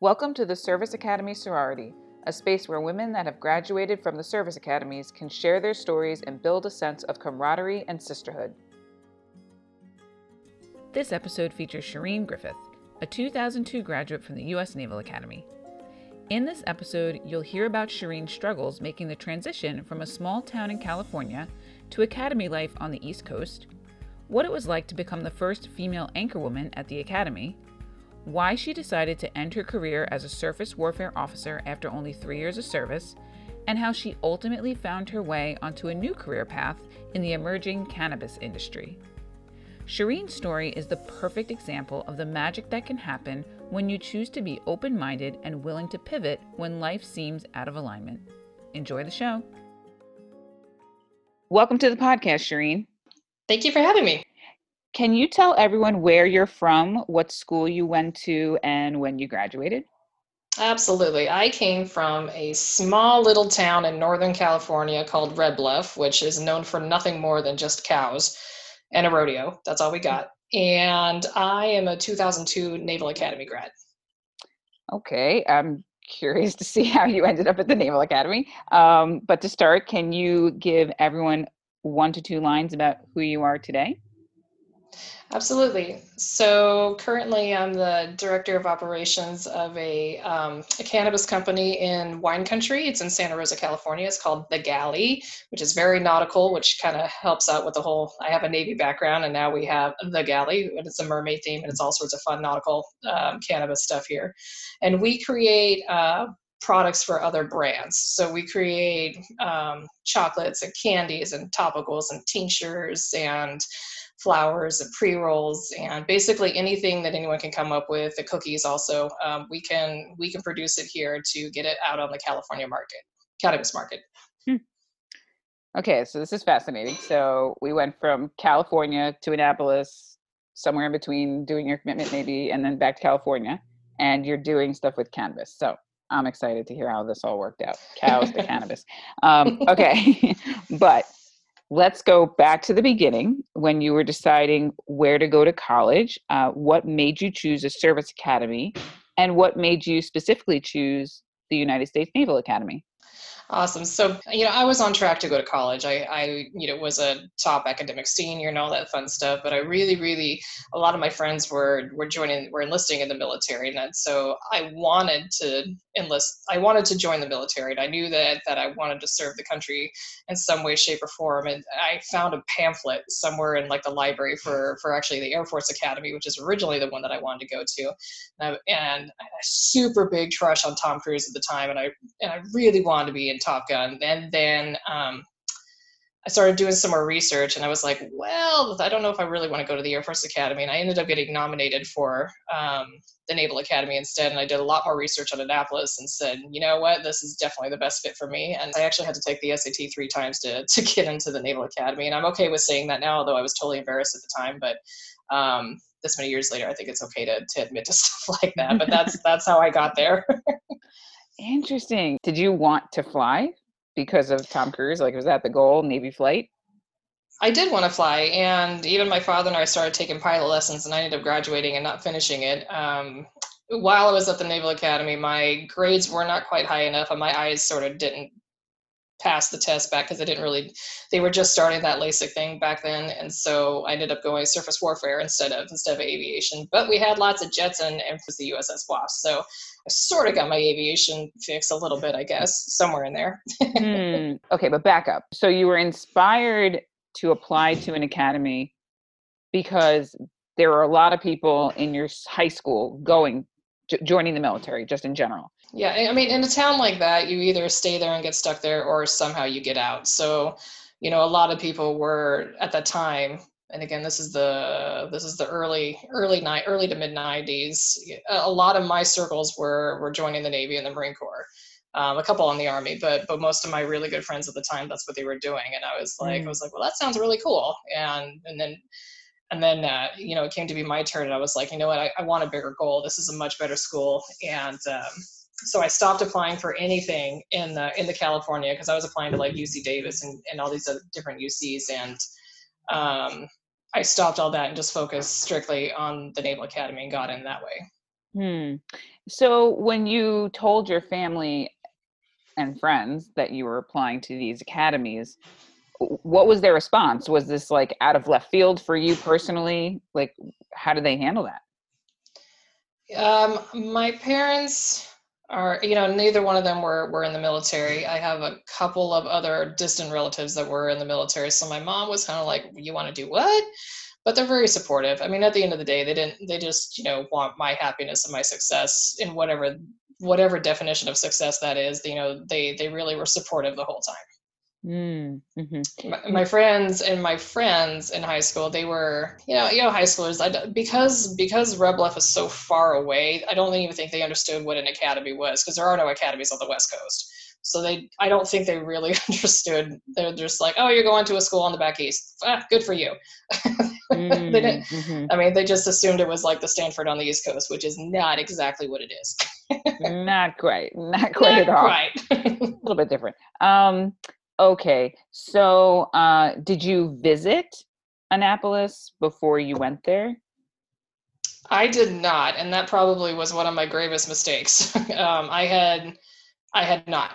Welcome to the Service Academy Sorority, a space where women that have graduated from the service academies can share their stories and build a sense of camaraderie and sisterhood. This episode features Shireen Griffith, a 2002 graduate from the U.S. Naval Academy. In this episode, you'll hear about Shireen's struggles making the transition from a small town in California to academy life on the East Coast, what it was like to become the first female anchorwoman at the academy, why she decided to end her career as a surface warfare officer after only three years of service, and how she ultimately found her way onto a new career path in the emerging cannabis industry. Shireen's story is the perfect example of the magic that can happen when you choose to be open minded and willing to pivot when life seems out of alignment. Enjoy the show. Welcome to the podcast, Shireen. Thank you for having me. Can you tell everyone where you're from, what school you went to, and when you graduated? Absolutely. I came from a small little town in Northern California called Red Bluff, which is known for nothing more than just cows and a rodeo. That's all we got. And I am a 2002 Naval Academy grad. Okay. I'm curious to see how you ended up at the Naval Academy. Um, but to start, can you give everyone one to two lines about who you are today? Absolutely. So currently, I'm the director of operations of a, um, a, cannabis company in wine country. It's in Santa Rosa, California. It's called The Galley, which is very nautical, which kind of helps out with the whole. I have a Navy background, and now we have The Galley, and it's a mermaid theme, and it's all sorts of fun nautical um, cannabis stuff here. And we create uh, products for other brands. So we create um, chocolates and candies and topicals and tinctures and flowers and pre-rolls and basically anything that anyone can come up with. The cookies also um, we can we can produce it here to get it out on the california market cannabis market. Hmm. okay so this is fascinating. So we went from california to annapolis somewhere in between doing your commitment maybe and then back to california and you're doing stuff with cannabis. So i'm excited to hear how this all worked out. Cows to cannabis. Um, okay but let's go back to the beginning when you were deciding where to go to college. Uh, what made you choose a service academy, and what made you specifically choose the United States Naval Academy? Awesome. So, you know, I was on track to go to college. I, I, you know, was a top academic senior and all that fun stuff. But I really, really, a lot of my friends were were joining, were enlisting in the military, and so I wanted to enlist. I wanted to join the military, and I knew that that I wanted to serve the country in some way, shape, or form. And I found a pamphlet somewhere in like the library for for actually the Air Force Academy, which is originally the one that I wanted to go to. And, I, and I had a super big crush on Tom Cruise at the time, and I and I really wanted to be in Top Gun. And then um, I started doing some more research, and I was like, well, I don't know if I really want to go to the Air Force Academy. And I ended up getting nominated for um, the Naval Academy instead. And I did a lot more research on Annapolis and said, you know what, this is definitely the best fit for me. And I actually had to take the SAT three times to to get into the Naval Academy. And I'm okay with saying that now, although I was totally embarrassed at the time. But um, this many years later, I think it's okay to, to admit to stuff like that. But that's that's how I got there. Interesting. Did you want to fly because of Tom Cruise? Like, was that the goal, Navy flight? I did want to fly, and even my father and I started taking pilot lessons, and I ended up graduating and not finishing it. Um, while I was at the Naval Academy, my grades were not quite high enough, and my eyes sort of didn't pass the test back because I didn't really. They were just starting that LASIK thing back then, and so I ended up going surface warfare instead of instead of aviation. But we had lots of jets and, and was the USS Wasp, so I sort of got my aviation fix a little bit, I guess, somewhere in there. hmm. Okay, but back up. So you were inspired to apply to an academy because there were a lot of people in your high school going j- joining the military just in general yeah i mean in a town like that you either stay there and get stuck there or somehow you get out so you know a lot of people were at that time and again this is the this is the early early night early to mid 90s a lot of my circles were were joining the navy and the marine corps um, a couple in the army but but most of my really good friends at the time that's what they were doing and i was like mm. i was like well that sounds really cool and and then and then uh, you know it came to be my turn and i was like you know what i, I want a bigger goal this is a much better school and um, so i stopped applying for anything in the in the california because i was applying to like uc davis and, and all these other different ucs and um, I stopped all that and just focused strictly on the Naval Academy and got in that way. Hmm. So when you told your family and friends that you were applying to these academies, what was their response? Was this like out of left field for you personally? Like, how did they handle that? Um, my parents are, you know, neither one of them were were in the military. I have a couple of other distant relatives that were in the military. So my mom was kind of like, "You want to do what?" But they're very supportive. I mean, at the end of the day, they didn't. They just, you know, want my happiness and my success in whatever whatever definition of success that is. You know, they they really were supportive the whole time. Mm, hmm my, my friends and my friends in high school they were you know you know high schoolers I, because because Red Bluff is so far away i don't even think they understood what an academy was because there are no academies on the west coast. So they i don't think they really understood. They're just like oh you're going to a school on the back east. Ah, good for you. Mm, they didn't mm-hmm. i mean they just assumed it was like the stanford on the east coast which is not exactly what it is. Not quite not quite not at all. quite. a little bit different. Um Okay. So, uh, did you visit Annapolis before you went there? I did not, and that probably was one of my gravest mistakes. um, I had, I had not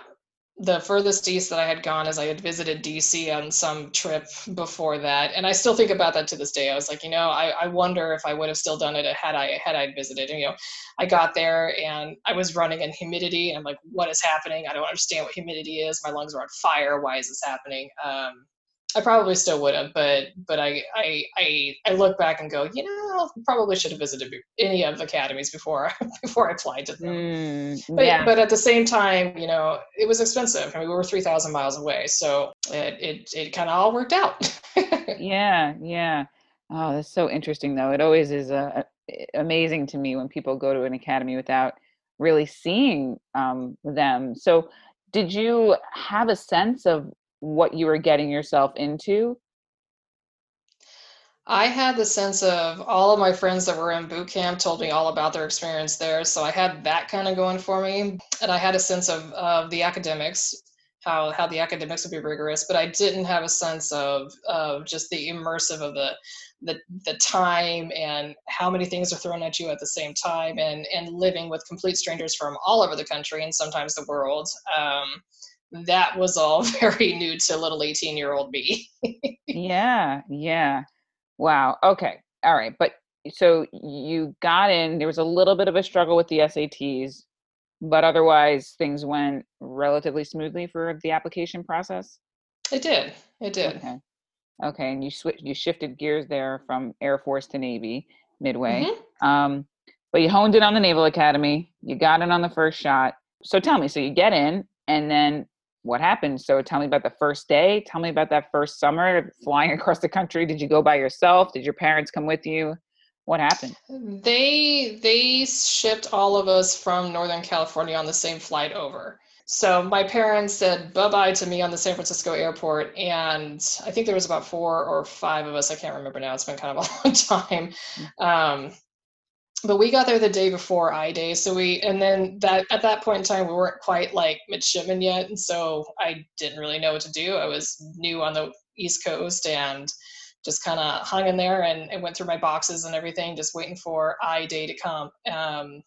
the furthest east that I had gone is I had visited DC on some trip before that, and I still think about that to this day. I was like, you know, I, I wonder if I would have still done it had I had I visited. And, you know, I got there and I was running in humidity. And I'm like, what is happening? I don't understand what humidity is. My lungs are on fire. Why is this happening? Um, I probably still would have, but but I, I I I look back and go, you know, probably should have visited any of the academies before before I applied to them. Mm, but yeah. but at the same time, you know, it was expensive. I mean, we were three thousand miles away, so it it it kind of all worked out. yeah, yeah. Oh, that's so interesting, though. It always is uh, amazing to me when people go to an academy without really seeing um, them. So, did you have a sense of what you were getting yourself into? I had the sense of all of my friends that were in boot camp told me all about their experience there. So I had that kind of going for me. And I had a sense of, of the academics, how, how the academics would be rigorous, but I didn't have a sense of, of just the immersive of the, the, the time and how many things are thrown at you at the same time and, and living with complete strangers from all over the country and sometimes the world. Um, that was all very new to little 18 year old me. yeah, yeah. Wow. Okay. All right. But so you got in, there was a little bit of a struggle with the SATs, but otherwise things went relatively smoothly for the application process? It did. It did. Okay. Okay. And you switched, you shifted gears there from Air Force to Navy midway. Mm-hmm. Um, but you honed in on the Naval Academy. You got in on the first shot. So tell me, so you get in, and then what happened. So tell me about the first day. Tell me about that first summer flying across the country. Did you go by yourself? Did your parents come with you? What happened? They they shipped all of us from Northern California on the same flight over. So my parents said bye bye to me on the San Francisco airport, and I think there was about four or five of us. I can't remember now. It's been kind of a long time. Mm. Um, but we got there the day before I Day, so we and then that at that point in time we weren't quite like midshipmen yet, and so I didn't really know what to do. I was new on the East Coast and just kind of hung in there and, and, went through my boxes and everything, just waiting for I Day to come. Um,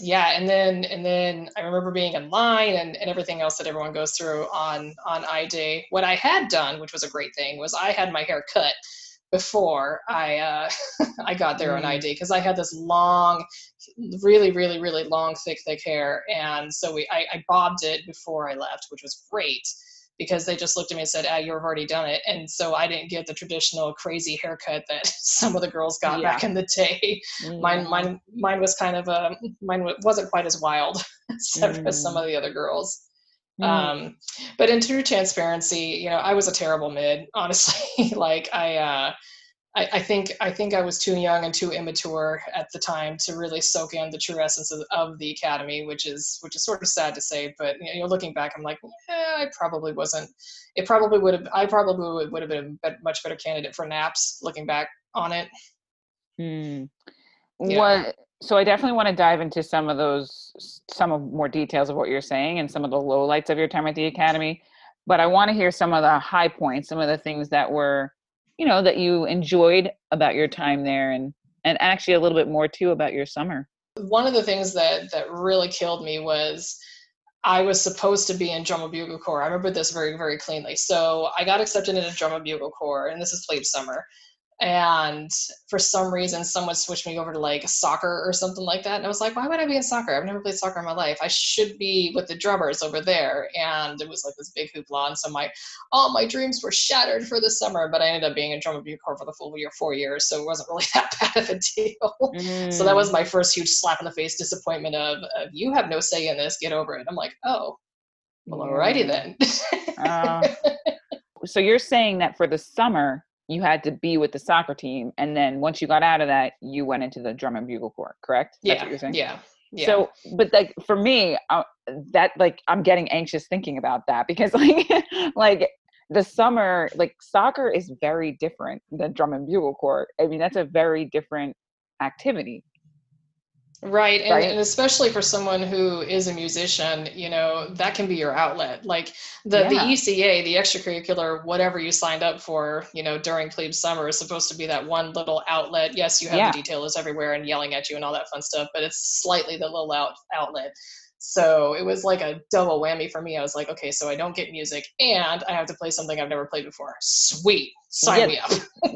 yeah, and then and then I remember being in line and, and everything else that everyone goes through on on I Day. What I had done, which was a great thing, was I had my hair cut before I uh, I got their mm. on ID because I had this long, really, really, really long, thick, thick hair, and so we I, I bobbed it before I left, which was great because they just looked at me and said, "Ah, you've already done it," and so I didn't get the traditional crazy haircut that some of the girls got yeah. back in the day. Mm. Mine, mine, mine was kind of a mine wasn't quite as wild as, mm. some mm. of the other girls. Mm. Um, but in true transparency, you know, I was a terrible mid, honestly. like I, uh, I, I, think I think I was too young and too immature at the time to really soak in the true essence of, of the academy, which is which is sort of sad to say. But you know, looking back, I'm like, eh, I probably wasn't. It probably would have. I probably would, would have been a much better candidate for NAPS. Looking back on it. Hmm. Yeah. What so I definitely want to dive into some of those, some of more details of what you're saying and some of the lowlights of your time at the academy. But I want to hear some of the high points, some of the things that were, you know, that you enjoyed about your time there, and and actually a little bit more too about your summer. one of the things that that really killed me was I was supposed to be in drum and bugle corps. I remember this very, very cleanly. So I got accepted into drum and bugle corps, and this is plebe summer and for some reason someone switched me over to like soccer or something like that and i was like why would i be in soccer? I've never played soccer in my life. I should be with the drummers over there. And it was like this big hoopla and so my all my dreams were shattered for the summer but i ended up being a drum and corps for the full year four years so it wasn't really that bad of a deal. Mm. so that was mm. my first huge slap in the face disappointment of, of you have no say in this get over it. I'm like oh well alrighty then. Uh, so you're saying that for the summer you had to be with the soccer team and then once you got out of that you went into the drum and bugle corps correct That's yeah yeah yeah. So, but like for me, uh, that like I'm getting anxious thinking about that because like like the summer like soccer is very different than drum and bugle corps. I mean, that's a very different activity. Right. And, right. and, especially for someone who is a musician, you know, that can be your outlet. Like the, yeah. the ECA, the extracurricular, whatever you signed up for, you know, during plebe summer is supposed to be that one little outlet. Yes, you have yeah. the detailers everywhere and yelling at you and all that fun stuff, but it's slightly the little out, outlet. So it was like a double whammy for me. I was like, okay, so I don't get music and I have to play something I've never played before. Sweet. Sign yeah. me up.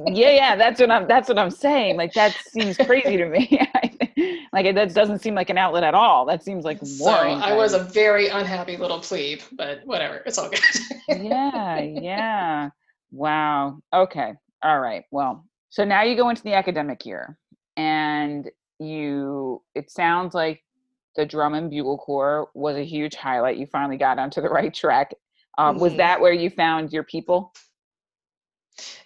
yeah, yeah, that's what I'm that's what I'm saying. Like that seems crazy to me. like that doesn't seem like an outlet at all. That seems like. So I was a very unhappy little plebe, but whatever. It's all good. yeah, yeah. Wow. Okay. All right. Well, so now you go into the academic year and you it sounds like the drum and bugle corps was a huge highlight. You finally got onto the right track. Um, mm-hmm. Was that where you found your people?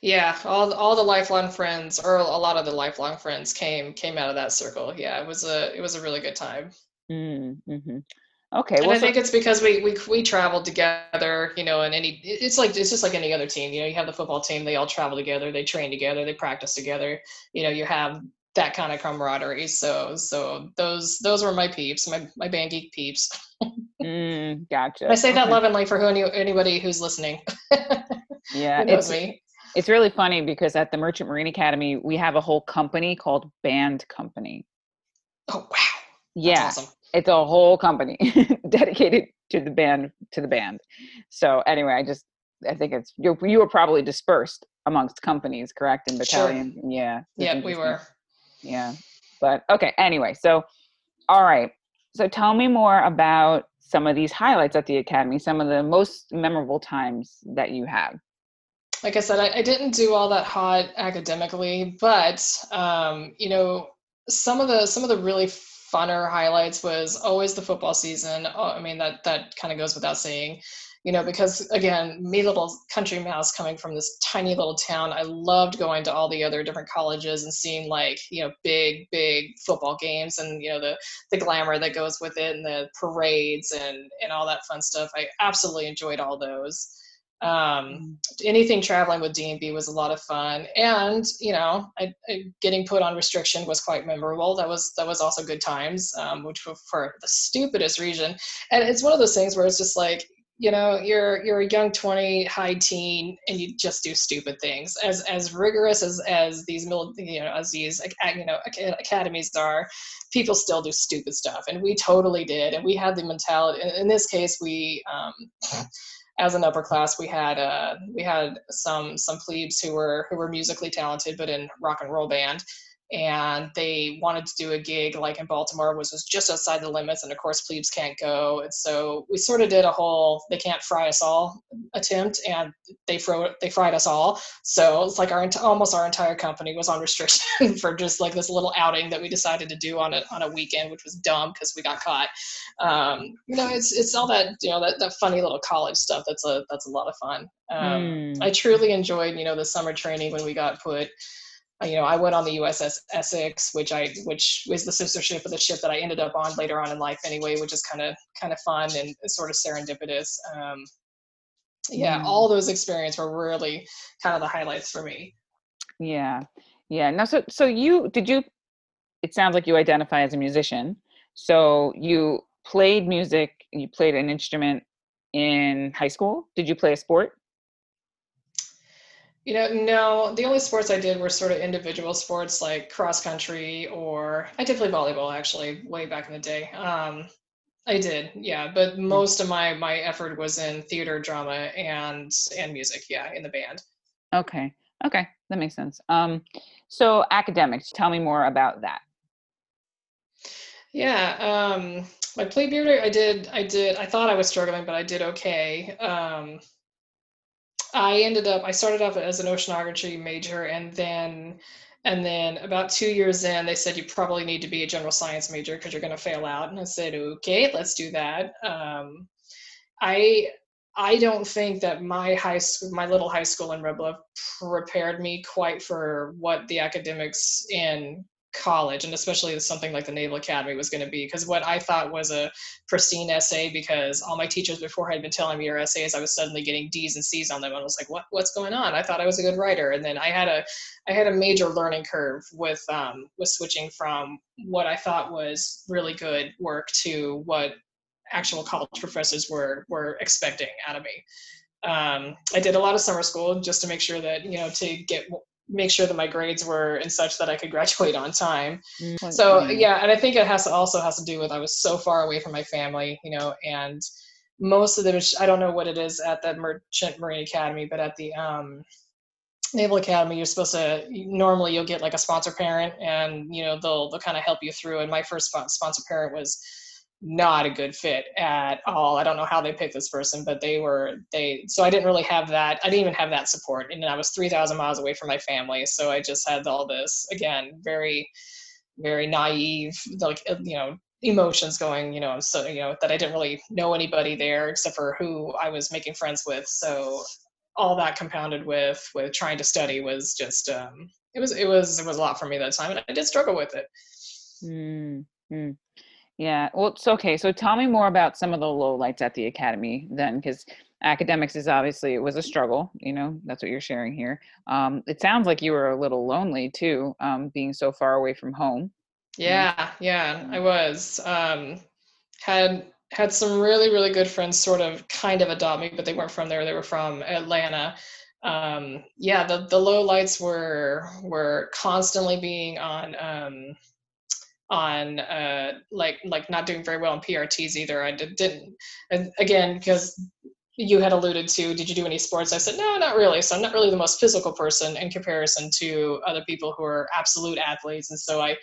Yeah, all all the lifelong friends, or a lot of the lifelong friends, came came out of that circle. Yeah, it was a it was a really good time. Mm-hmm. Okay, and well, I think it's because we, we we traveled together, you know, and any it's like it's just like any other team. You know, you have the football team; they all travel together, they train together, they practice together. You know, you have that kind of camaraderie. So so those those were my peeps, my my band geek peeps. mm, gotcha. I say okay. that lovingly for who, any, anybody who's listening. yeah, it's me. It's really funny because at the Merchant Marine Academy we have a whole company called Band Company. Oh wow! yeah, awesome. it's a whole company dedicated to the band to the band. So anyway, I just I think it's you. You were probably dispersed amongst companies, correct? In battalion, Sure. Yeah. Yeah, we were yeah but okay anyway so all right so tell me more about some of these highlights at the academy some of the most memorable times that you have like i said i, I didn't do all that hot academically but um, you know some of the some of the really funner highlights was always the football season oh, i mean that that kind of goes without saying you know, because again, me little country mouse coming from this tiny little town, I loved going to all the other different colleges and seeing like, you know, big, big football games and, you know, the, the glamour that goes with it and the parades and, and all that fun stuff. I absolutely enjoyed all those. Um, mm-hmm. anything traveling with D&B was a lot of fun. And, you know, I, I, getting put on restriction was quite memorable. That was, that was also good times, um, which for, for the stupidest reason. And it's one of those things where it's just like, you know you're you're a young 20 high teen and you just do stupid things as as rigorous as as these mil, you know as these you know academies are people still do stupid stuff and we totally did and we had the mentality in, in this case we um as an upper class we had uh we had some some plebes who were who were musically talented but in rock and roll band and they wanted to do a gig like in Baltimore, which was just outside the limits, and of course plebes can't go. And so we sort of did a whole "they can't fry us all" attempt, and they fro- they fried us all. So it's like our almost our entire company was on restriction for just like this little outing that we decided to do on a on a weekend, which was dumb because we got caught. Um, you know, it's it's all that you know that, that funny little college stuff. That's a that's a lot of fun. Um, mm. I truly enjoyed you know the summer training when we got put you know, I went on the USS Essex, which I which was the sister ship of the ship that I ended up on later on in life anyway, which is kind of kind of fun and sort of serendipitous. Um, yeah, mm. all those experiences were really kind of the highlights for me. Yeah, yeah. Now, so so you did you? It sounds like you identify as a musician. So you played music. You played an instrument in high school. Did you play a sport? You know, no. The only sports I did were sort of individual sports like cross country, or I did play volleyball actually way back in the day. Um, I did, yeah. But Mm. most of my my effort was in theater, drama, and and music. Yeah, in the band. Okay. Okay. That makes sense. Um, so academics, tell me more about that. Yeah, um, my play period, I did, I did, I thought I was struggling, but I did okay. Um, I ended up, I started off as an oceanography major, and then, and then about two years in, they said you probably need to be a general science major because you're going to fail out. And I said, okay, let's do that. Um, I I don't think that my high school, my little high school in Red Bluff, prepared me quite for what the academics in college, and especially something like the Naval Academy, was going to be. Because what I thought was a pristine essay, because all my teachers before had been telling me your essays, I was suddenly getting D's and C's on them, and I was like, what What's going on? I thought I was a good writer, and then I had a I had a major learning curve with um, with switching from what I thought was really good work to what actual college professors were were expecting out of me. Um, I did a lot of summer school just to make sure that you know to get make sure that my grades were and such that I could graduate on time. Mm, So mm, yeah, and I think it has to also has to do with I was so far away from my family, you know, and most of the I don't know what it is at the Merchant Marine Academy, but at the um, Naval Academy, you're supposed to normally you'll get like a sponsor parent, and you know they'll they'll kind of help you through. And my first spon- sponsor parent was not a good fit at all. I don't know how they picked this person, but they were they. So I didn't really have that. I didn't even have that support, and I was three thousand miles away from my family. So I just had all this again, very, very naive, like uh, you know emotions going you know so you know that i didn't really know anybody there except for who i was making friends with so all that compounded with with trying to study was just um it was it was it was a lot for me that time and i did struggle with it mm, mm. Yeah. Well, it's okay. So tell me more about some of the lowlights at the academy then, because academics is obviously it was a struggle. You know, that's what you're sharing here. Um, it sounds like you were a little lonely too, um, being so far away from home. yeah yeah i was um had had some really really good friends sort of kind of adopt me but they weren't from there they were from atlanta um yeah the the low lights were were constantly being on um on uh like like not doing very well in PRTs either. I did, didn't and again because you had alluded to did you do any sports? I said no, not really. So I'm not really the most physical person in comparison to other people who are absolute athletes, and so I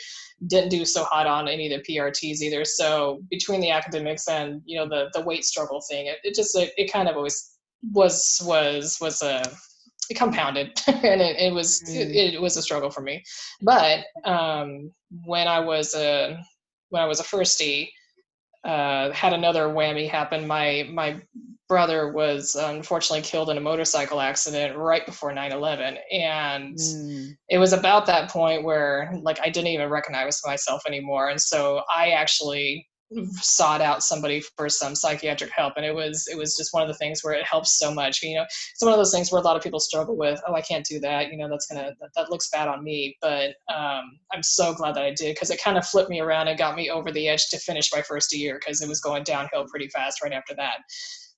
didn't do so hot on any of the PRTs either. So between the academics and you know the the weight struggle thing, it, it just it, it kind of always was was was a compounded and it, it was it, Mm. it was a struggle for me but um, when I was a when I was a firstie, uh, had another whammy happen. My my brother was unfortunately killed in a motorcycle accident right before 9/11, and Mm. it was about that point where like I didn't even recognize myself anymore, and so I actually sought out somebody for some psychiatric help and it was it was just one of the things where it helps so much you know it's one of those things where a lot of people struggle with oh i can't do that you know that's gonna that, that looks bad on me but um, i'm so glad that i did because it kind of flipped me around and got me over the edge to finish my first year because it was going downhill pretty fast right after that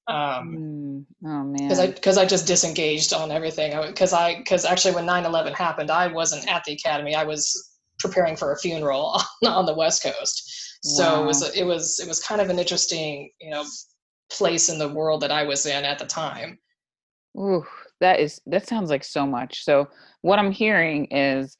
um, Mm. Oh because I because I just disengaged on everything. Because I because actually when 9/11 happened, I wasn't at the academy. I was preparing for a funeral on the West Coast. So it was it was it was kind of an interesting you know place in the world that I was in at the time. Ooh, that is that sounds like so much. So what I'm hearing is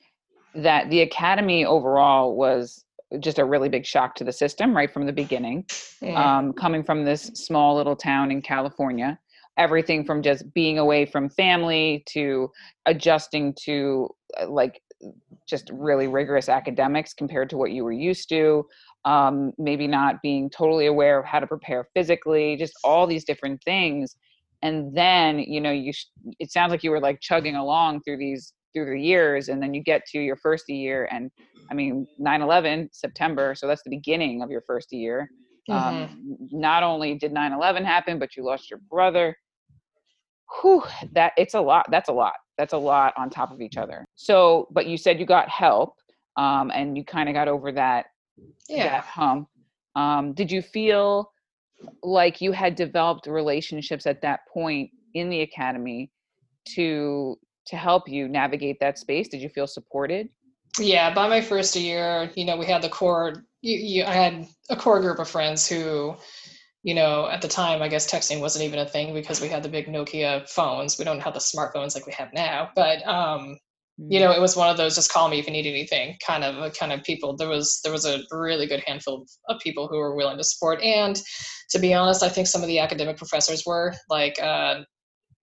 that the academy overall was just a really big shock to the system right from the beginning. Mm, Um, coming from this small little town in California, everything from just being away from family to adjusting to uh, like just really rigorous academics compared to what you were used to. Um, maybe not being totally aware of how to prepare physically, just all these different things. And then, you know, you sh- it sounds like you were like chugging along through these through the years, and then you get to your first year, and I mean, 9/11 September, so that's the beginning of your first year. Um, mhm. n- not only did 9/11 happen, but you lost your brother. Whew, that it's a lot. That's a lot. That's a lot on top of each other. So, but you said you got help, um, and you kind of got over that Yeah. hump. Um, did you feel like you had developed relationships at that point in the academy to to help you navigate that space? Did you feel supported? Yeah, by my first year, you know, we had the core. You, you, I had a core group of friends who, you know, at the time, I guess texting wasn't even a thing because we had the big Nokia phones. We don't have the smartphones like we have now, but um, you know, mm. it was one of those just call me if you need anything kind of kind of people. There was there was a really good handful of people who were willing to support. And to be honest, I think some of the academic professors were like uh,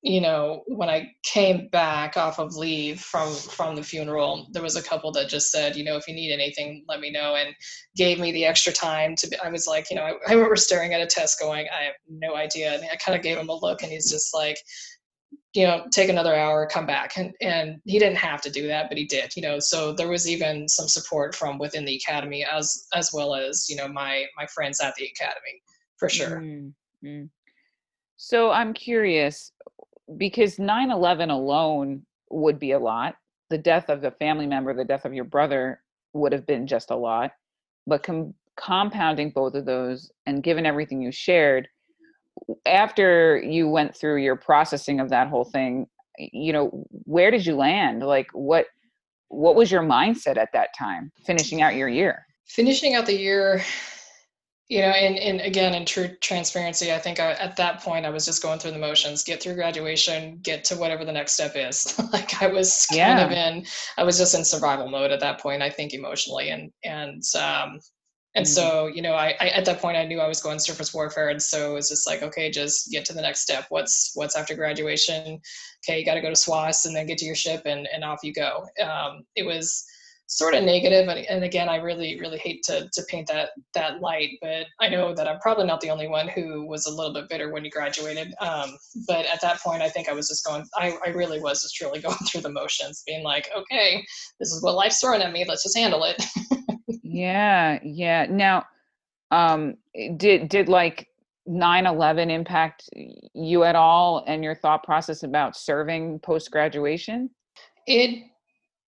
you know when i came back off of leave from from the funeral there was a couple that just said you know if you need anything let me know and gave me the extra time to be, i was like you know I, I remember staring at a test going i have no idea and i kind of gave him a look and he's just like you know take another hour come back. And and he didn't have to do that but he did you know. So there was even some support from within the academy as as well as you know my my friends at the academy for sure. Mm-hmm. so i'm curious because 9-11 alone would be a lot. The death of a family member the death of your brother would have been just a lot. But com- compounding both of those and given everything you shared after you went through your processing of that whole thing you know where did you land? Like what what was your mindset at that time finishing out your year? Finishing out the year you know and, and again in true transparency i think I, at that point i was just going through the motions get through graduation get to whatever the next step is. Like i was kind yeah. of in i was just in survival mode at that point i think emotionally and and um and mm-hmm. so you know I, I, at that point i knew i was going surface warfare. And so it was just like okay just get to the next step. What's what's after graduation? Okay you got to go to SWOS and then get to your ship and and off you go. Um, it was sort of negative. And, and again i really really hate to, to paint that that light but i know that i'm probably not the only one who was a little bit bitter when you graduated. Um, but at that point i think i was just going I, I really was just truly going through the motions being like okay this is what life's throwing at me. Let's just handle it yeah yeah. Now um did did like 9-11 impact you at all and your thought process about serving post graduation it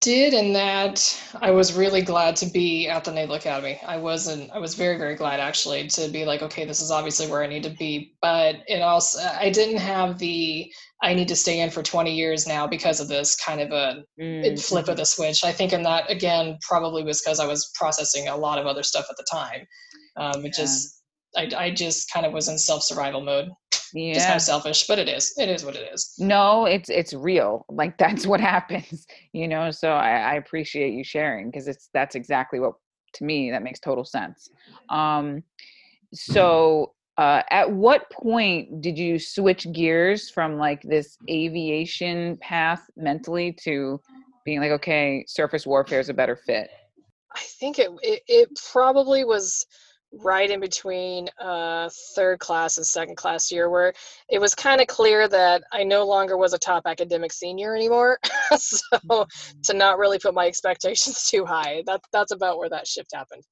did in that I was really glad to be at the Naval Academy. I wasn't I was very very glad actually to be like okay this is obviously where I need to be but it also I didn't have the I need to stay in for 20 years now because of this kind of a mm-hmm. flip of the switch. I think in that again probably was because I was processing a lot of other stuff at the time. Um, it yeah. just I, I just kind of was in self survival mode yeah. just kind of selfish but it is it is what it is. No it's it's real like that's what happens you know so i, I appreciate you sharing because it's that's exactly what to me that makes total sense. Um so uh, at what point did you switch gears from like this aviation path mentally to being like okay surface warfare is a better fit i think it, it, it probably was right in between uh, third class and second class year where it was kind of clear that I no longer was a top academic senior anymore. so mm-hmm. to not really put my expectations too high, that, that's about where that shift happened.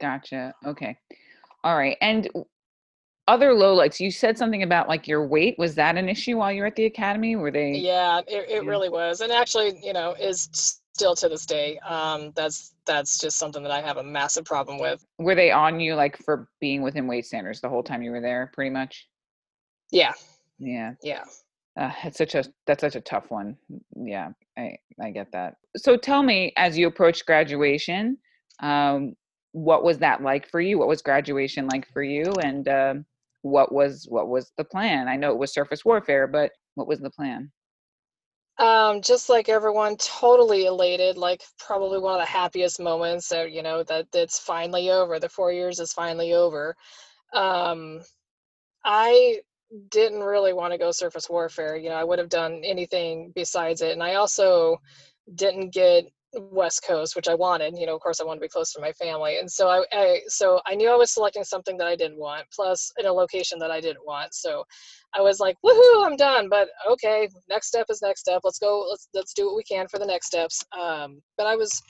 Gotcha. Okay. All right. And other lowlights, you said something about like your weight. Was that an issue while you were at the academy? Were they? Yeah, it, it yeah. really was. And actually, you know, is still to this day. Um, that's that's just something that I have a massive problem with. Were they on you like for being within weight standards the whole time you were there, pretty much? Yeah. Yeah. Yeah. Uh, it's such a that's such a tough one. Yeah, I I get that. So tell me, as you approach graduation, um, what was that like for you? What was graduation like for you? And uh, what was what was the plan? I know it was surface warfare, but what was the plan? Um, just like everyone, totally elated. Like probably one of the happiest moments. So you know that it's finally over. The four years is finally over. Um, I didn't really want to go surface warfare. You know, I would have done anything besides it. And I also didn't get West Coast, which I wanted. You know, of course, I want to be close to my family, and so I, I, so I knew I was selecting something that I didn't want, plus in a location that I didn't want. So I was like, "Woohoo, I'm done!" But okay, next step is next step. Let's go. Let's let's do what we can for the next steps. Um, but I was,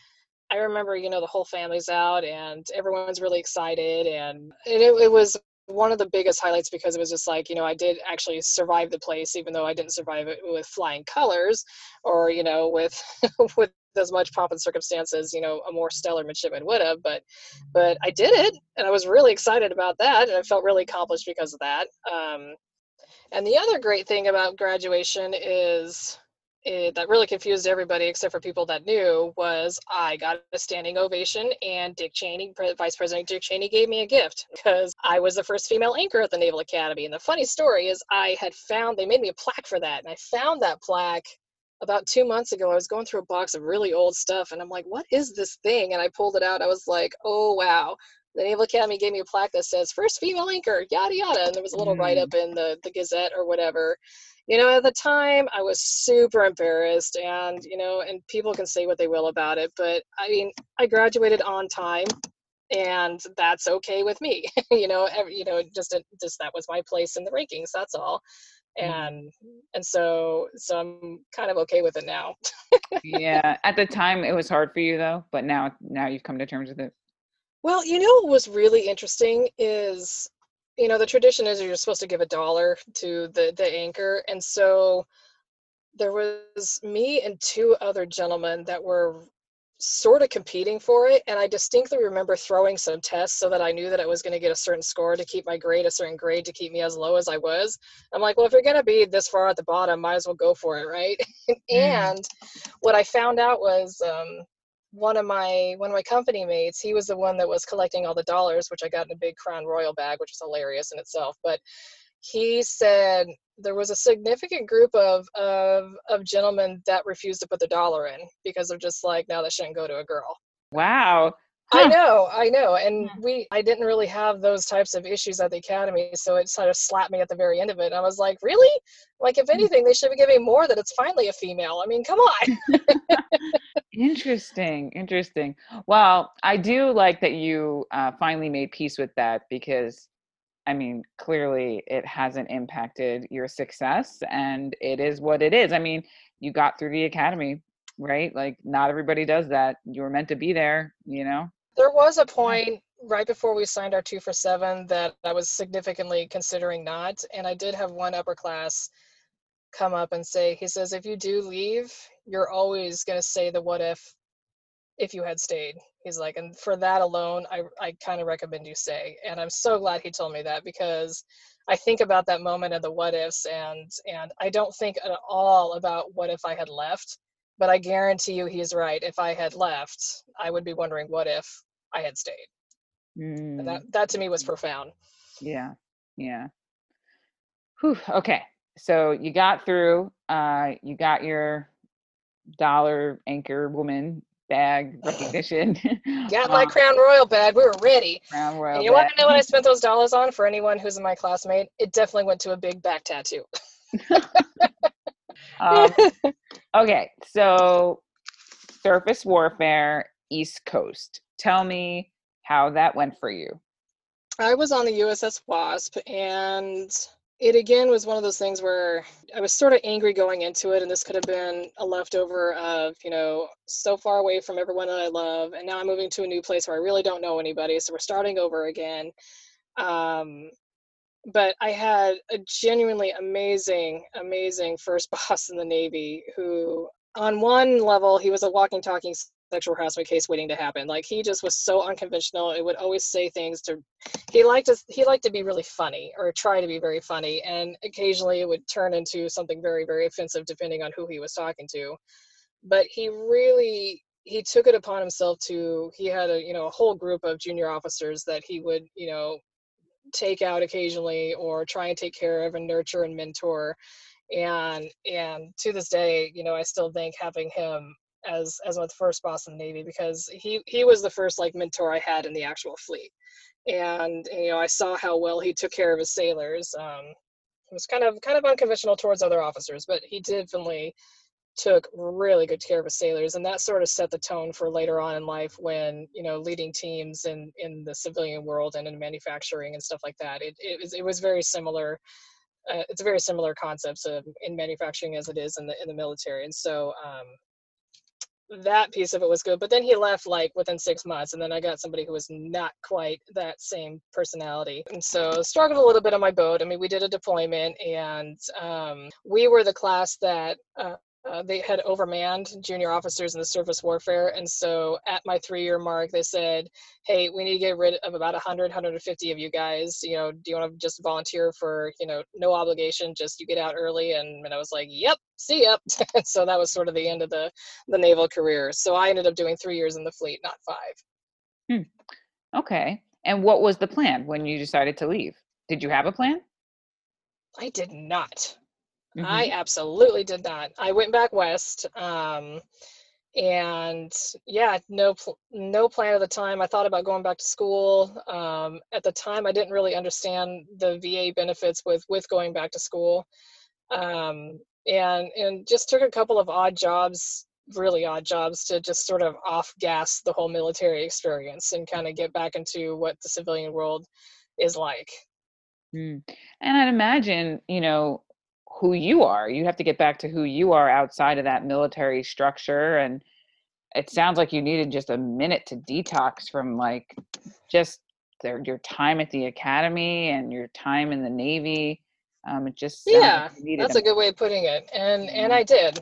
I remember, you know, the whole family's out and everyone's really excited, and it, it was one of the biggest highlights because it was just like you know i did actually survive the place even though i didn't survive it with flying colors or you know with with as much pomp and circumstance as you know a more stellar midshipman would have but but i did it and i was really excited about that and i felt really accomplished because of that um, and the other great thing about graduation is it, that really confused everybody except for people that knew was I got a standing ovation and Dick Cheney, Vice President Dick Cheney, gave me a gift because I was the first female anchor at the Naval Academy. And the funny story is I had found they made me a plaque for that, and I found that plaque about two months ago. I was going through a box of really old stuff, and I'm like, "What is this thing?" And I pulled it out. I was like, "Oh wow." The Naval Academy gave me a plaque that says first female anchor, yada yada, and there was a little mm. write up in the the Gazette or whatever you know at the time i was super embarrassed and you know and people can say what they will about it but i mean i graduated on time and that's okay with me you know every, you know just just that was my place in the rankings that's all. Mm-hmm. and and so so i'm kind of okay with it now. Yeah at the time it was hard for you though but now now you've come to terms with it. Well you know what was really interesting is you know the tradition is you're supposed to give a dollar to the the anchor and so there was me and two other gentlemen that were sort of competing for it and i distinctly remember throwing some tests so that i knew that i was going to get a certain score to keep my grade a certain grade to keep me as low as i was i'm like well if you're going to be this far at the bottom might as well go for it right mm. and what i found out was um, one of my one of my company mates he was the one that was collecting all the dollars which i got in a big crown royal bag which was hilarious in itself but he said there was a significant group of of of gentlemen that refused to put the dollar in because they're just like now that shouldn't go to a girl wow Huh. I know, I know. And we I didn't really have those types of issues at the academy, so it sort of slapped me at the very end of it. And I was like, really? Like if hmm. anything, they should be giving more that it's finally a female. I mean, come on. interesting, interesting. Well, I do like that you uh, finally made peace with that because I mean, clearly it hasn't impacted your success and it is what it is. I mean, you got through the academy, right? Like not everybody does that. You were meant to be there, you know? There was a point right before we signed our two for seven that I was significantly considering not. And I did have one upper class come up and say, he says, if you do leave, you're always going to say the what if if you had stayed. He's like, and for that alone, I, I kind of recommend you stay. And I'm so glad he told me that because I think about that moment of the what ifs and and I don't think at all about what if I had left. But I guarantee you he's right. If I had left, I would be wondering what if I had stayed. Mm. That mm. that to me was profound. Yeah. Yeah. Whew, okay. So you got through, uh, you got your dollar anchor woman bag recognition. got my um, Crown Royal bag. We were ready. Crown Royal. And you want to know what I spent those dollars on for anyone who's in my classmate? It definitely went to a big back tattoo. um, okay, so surface warfare, East Coast tell me how that went for you. I was on the USS Wasp, and it again was one of those things where I was sort of angry going into it, and this could have been a leftover of, you know, so far away from everyone that I love, and now I'm moving to a new place where I really don't know anybody, so we're starting over again. Um, but I had a genuinely amazing, amazing first boss in the Navy who, on one level, he was a walking, talking sexual harassment case waiting to happen. Like he just was so unconventional. It would always say things to he liked to he liked to be really funny or try to be very funny and occasionally it would turn into something very very offensive depending on who he was talking to. But he really he took it upon himself to he had a you know a whole group of junior officers that he would, you know, take out occasionally or try and take care of and nurture and mentor and and to this day you know i still think having him as as my first boss in the Navy because he he was the first like mentor I had in the actual fleet, and you know I saw how well he took care of his sailors. Um, he was kind of kind of unconventional towards other officers, but he definitely took really good care of his sailors, and that sort of set the tone for later on in life when you know leading teams in in the civilian world and in manufacturing and stuff like that. It it was it was very similar. Uh, it's a very similar concepts of, in manufacturing as it is in the in the military, and so um, that piece of it was good but then he left like within six months and then i got somebody who was not quite that same personality and so struggled a little bit on my boat. I mean we did a deployment and um, we were the class that uh, uh, they had overmanned junior officers in the surface warfare. And so at my three year mark, they said, Hey, we need to get rid of about 100, 150 of you guys. You know, do you want to just volunteer for, you know, no obligation, just you get out early? And, and I was like, Yep, see ya. so that was sort of the end of the, the naval career. So I ended up doing three years in the fleet, not five. Hmm. Okay. And what was the plan when you decided to leave? Did you have a plan? I did not. Mm-hmm. I absolutely did not. I went back west, um, and yeah, no pl- no plan at the time. I thought about going back to school. Um, at the time, I didn't really understand the VA benefits with with going back to school, um, and and just took a couple of odd jobs, really odd jobs, to just sort of off gas the whole military experience and kind of get back into what the civilian world is like. Mm. And I'd imagine, you know, who you are. You have to get back to who you are outside of that military structure. And it sounds like you needed just a minute to detox from like just their, your time at the academy and your time in the Navy. Um, it just yeah, like that's a, good way of putting it. And and I did.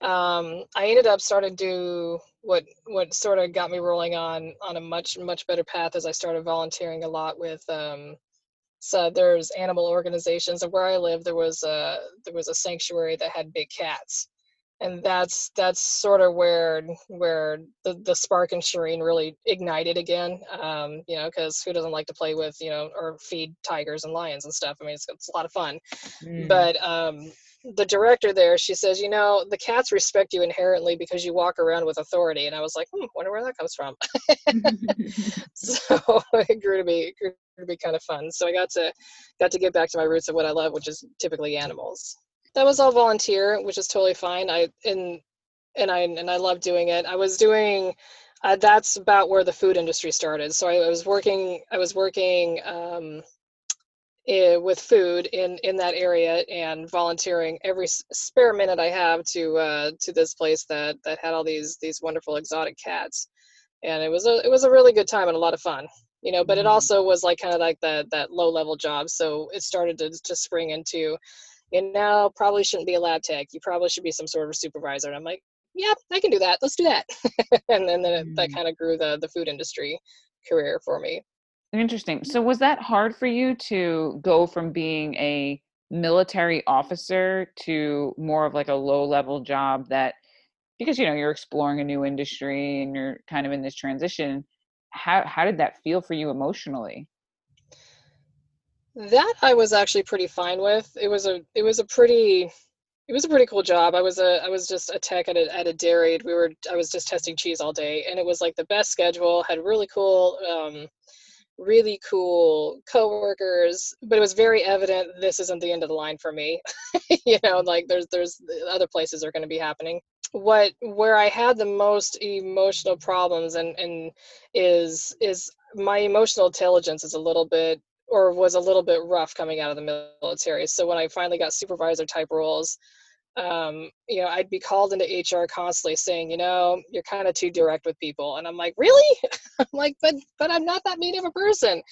Um, I ended up starting to do what what sort of got me rolling on on a much much better path as I started volunteering a lot with um, so there's animal organizations and where i live there was a there was a sanctuary that had big cats and that's that's sort of where where the, the spark and shireen really ignited again um, you know because who doesn't like to play with you know or feed tigers and lions and stuff i mean it's, it's a lot of fun mm. but um, the director there, she says, you know, the cats respect you inherently because you walk around with authority. And I was like, hmm, wonder where that comes from. so it grew to be grew to be kind of fun. So I got to got to get back to my roots of what I love, which is typically animals. That was all volunteer, which is totally fine. I and and I and I love doing it. I was doing. Uh, that's about where the food industry started. So I, I was working. I was working. Um, uh, with food in in that area and volunteering every spare minute I have to uh, to this place that that had all these these wonderful exotic cats, and it was a it was a really good time and a lot of fun, you know. But it mm-hmm. also was like kind of like that that low level job, so it started to to spring into, you know, probably shouldn't be a lab tech. You probably should be some sort of supervisor. And I'm like, yeah, I can do that. Let's do that. and then, then it, that mm. kind of grew the the food industry career for me. Interesting. So was that hard for you to go from being a military officer to more of like a low level job that because you know you're exploring a new industry and you're kind of in this transition how how did that feel for you emotionally? That i was actually pretty fine with. It was a it was a pretty it was a pretty cool job. I was a i was just a tech at a, at a dairy. We were i was just testing cheese all day and it was like the best schedule had really cool um really cool coworkers but it was very evident this isn't the end of the line for me. You know like there's there's other places are going to be happening what where i had the most emotional problems and and is is my emotional intelligence is a little bit or was a little bit rough coming out of the military so when i finally got supervisor type roles um, you know, I'd be called into HR constantly saying, you know, you're kind of too direct with people. And I'm like, really? I'm like, but, but I'm not that mean of a person.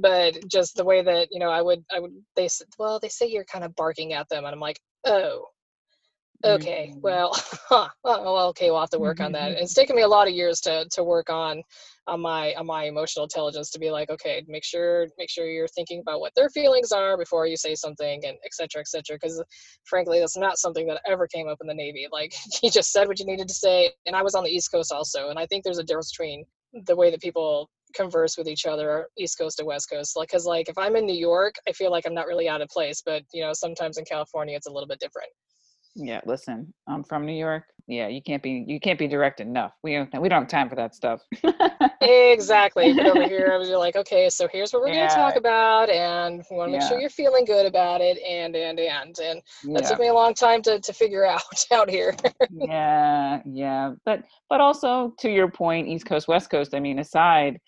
But just the way that, you know, I would, I would, they said, well, they say you're kind of barking at them. And I'm like, oh, okay, mm-hmm. well, huh, well, okay, we'll have to work on that. It's taken me a lot of years to, to work on on my on my emotional intelligence to be like okay make sure make sure you're thinking about what their feelings are before you say something and etc cetera, etc cetera, because frankly that's not something that ever came up in the navy like you just said what you needed to say and i was on the east coast also and i think there's a difference between the way that people converse with each other east coast to west coast like because like if i'm in new york i feel like i'm not really out of place but you know sometimes in california it's a little bit different yeah, listen, I'm from New York. Yeah, you can't be you can't be direct enough. We don't we don't have time for that stuff. exactly. But over here, I was like, okay, so here's what we're yeah. going to talk about, and we want to make yeah. sure you're feeling good about it, and and and and yeah. that took me a long time to to figure out out here. yeah, yeah, but but also to your point, East Coast, West Coast. I mean, aside,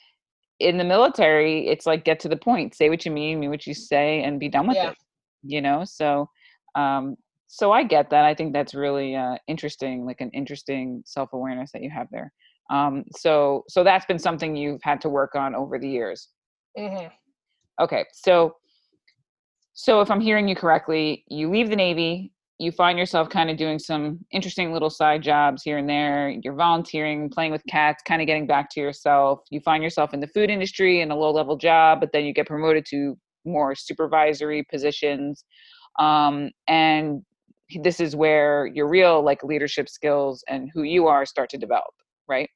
in the military, it's like get to the point, say what you mean, mean what you say, and be done with it. You know, so um, so I get that. I think that's really uh, interesting, like an interesting self awareness that you have there. Um, so so that's been something you've had to work on over the years. Mm-hmm. Okay, so so if I'm hearing you correctly, you leave the Navy, you find yourself kind of doing some interesting little side jobs here and there. You're volunteering, playing with cats, kind of getting back to yourself. You find yourself in the food industry in a low level job, but then you get promoted to more supervisory positions. Um, and this is where your real like leadership skills and who you are start to develop, right?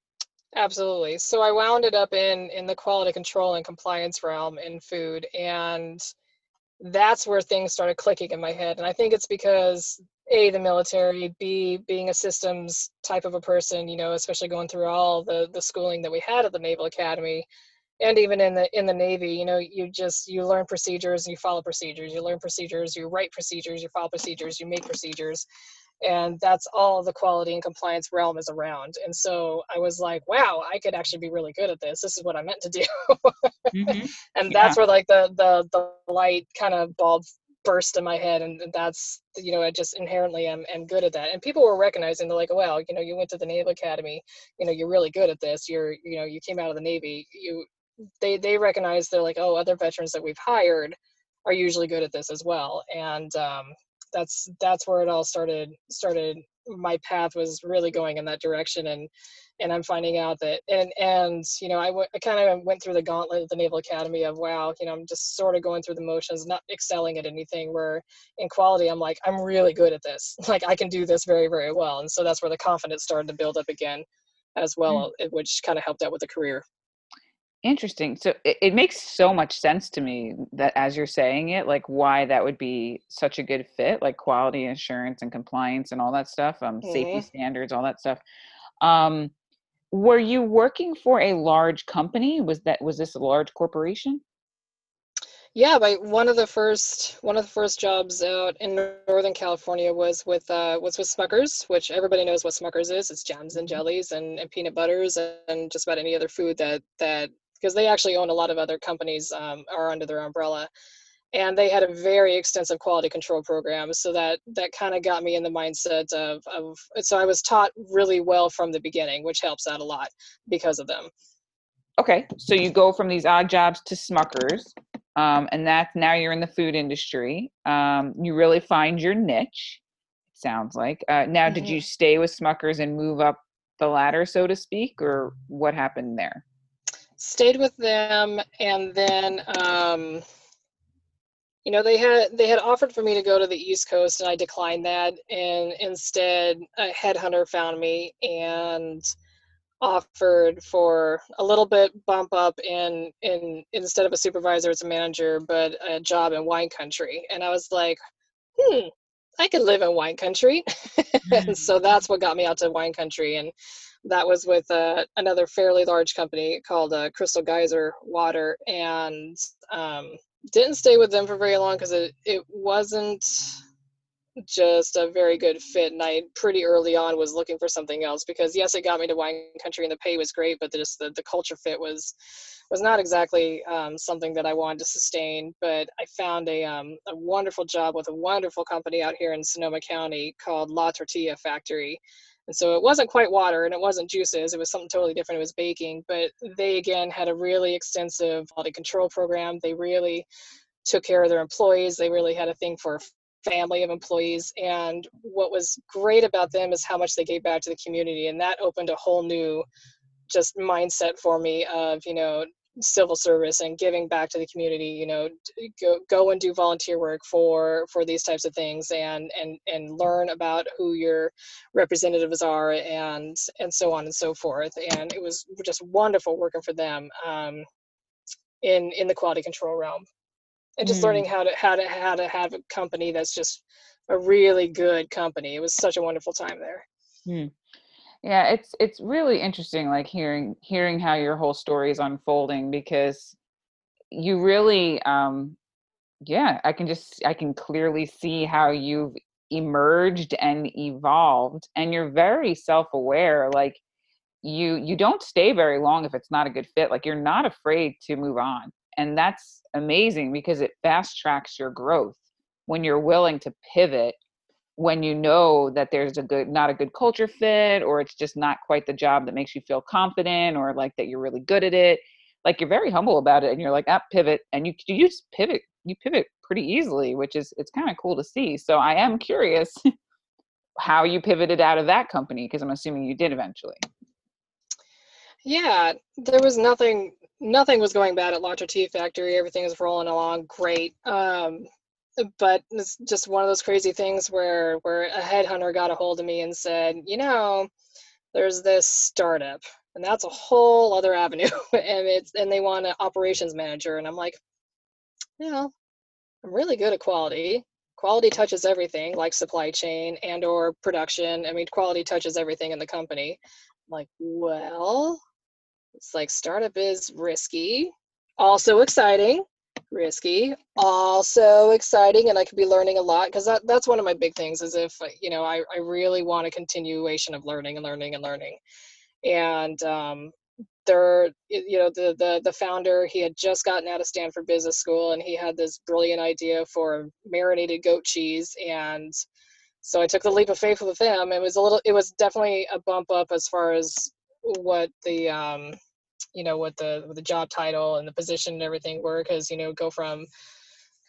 Absolutely. So I wound it up in in the quality control and compliance realm in food and that's where things started clicking in my head. And I think it's because A, the military, B, being a systems type of a person, you know, especially going through all the the schooling that we had at the Naval Academy and even in the in the Navy, you know, you just you learn procedures and you follow procedures. You learn procedures, you write procedures, you follow procedures, you make procedures and that's all the quality and compliance realm is around. And so i was like wow i could actually be really good at this. This is what i meant to do. Mm-hmm. and that's where like the the the light kind of bulb burst in my head and that's you know i just inherently am, am good at that. And people were recognizing they're like well you know you went to the naval academy. You know you're really good at this. You're you know you came out of the navy. You they they recognize they're like oh other veterans that we've hired are usually good at this as well. And um, that's that's where it all started started my path was really going in that direction and and i'm finding out that and and you know I, w- I kind of went through the gauntlet of the naval academy of wow you know i'm just sort of going through the motions not excelling at anything where in quality i'm like i'm really good at this. Like i can do this very very well. And so that's where the confidence started to build up again as well mm. which kind of helped out with the career Interesting. So it, it, makes so much sense to me that as you're saying it, like why that would be such a good fit, like quality assurance and compliance and all that stuff, um, mm-hmm. safety standards, all that stuff. Um, were you working for a large company? Was that was this a large corporation? Yeah, but one of the first one of the first jobs out in Northern California was with uh, was with Smuckers, which everybody knows what Smuckers is. It's jams and mm-hmm. jellies and, and peanut butters and just about any other food that that because they actually own a lot of other companies um, are under their umbrella. And they had a very extensive quality control program so that that kind of got me in the mindset of, of so i was taught really well from the beginning which helps out a lot because of them. Okay so you go from these odd jobs to smuckers um, and that's now you're in the food industry. Um, you really find your niche sounds like. Uh, now mm-hmm. did you stay with smuckers and move up the ladder so to speak or what happened there stayed with them and then um, you know they had they had offered for me to go to the east coast and i declined that and instead a headhunter found me and offered for a little bit bump up in in instead of a supervisor as a manager but a job in wine country. And i was like hmm i could live in wine country. And so that's what got me out to wine country and that was with uh, another fairly large company called uh, Crystal Geyser Water, and um, didn't stay with them for very long because it it wasn't just a very good fit and i pretty early on was looking for something else because yes it got me to wine country and the pay was great but just the, the culture fit was was not exactly um, something that i wanted to sustain but i found a, um, a wonderful job with a wonderful company out here in sonoma county called la tortilla factory and so it wasn't quite water and it wasn't juices, it was something totally different. It was baking. But they again had a really extensive quality control program. They really took care of their employees. They really had a thing for family of employees. And what was great about them is how much they gave back to the community. And that opened a whole new just mindset for me of, you know, civil service and giving back to the community you know go, go and do volunteer work for for these types of things and and and learn about who your representatives are and and so on and so forth. And it was just wonderful working for them um, in in the quality control realm. And just mm. learning how to how to how to have a company that's just a really good company. It was such a wonderful time there. Mm yeah it's it's really interesting like hearing hearing how your whole story is unfolding because you really um yeah i can just i can clearly see how you've emerged and evolved and you're very self-aware like you you don't stay very long if it's not a good fit like you're not afraid to move on and that's amazing because it fast tracks your growth when you're willing to pivot when you know that there's a good not a good culture fit or it's just not quite the job that makes you feel confident or like that you're really good at it like you're very humble about it and you're like ah pivot and you, you just pivot you pivot pretty easily, which is it's kind of cool to see. So I am curious how you pivoted out of that company because I'm assuming you did eventually. Yeah, there was nothing nothing was going bad at La Tortilla Factory. Everything was rolling along great. Um, but it's just one of those crazy things where where a headhunter got a hold of me and said, you know, there's this startup, and that's a whole other avenue, and it's and they want an operations manager, and I'm like, you know, I'm really good at quality. Quality touches everything, like supply chain and or production. I mean, quality touches everything in the company. I'm like, well, it's like startup is risky, also exciting, risky, also exciting, and I could be learning a lot because that, that's one of my big things is if, you know, I, I really want a continuation of learning and learning and learning. And um, there, you know, the, the, the founder, he had just gotten out of Stanford Business School and he had this brilliant idea for marinated goat cheese. And so I took the leap of faith with him. It was a little, it was definitely a bump up as far as what the um, you know what the what the job title and the position and everything were because you know go from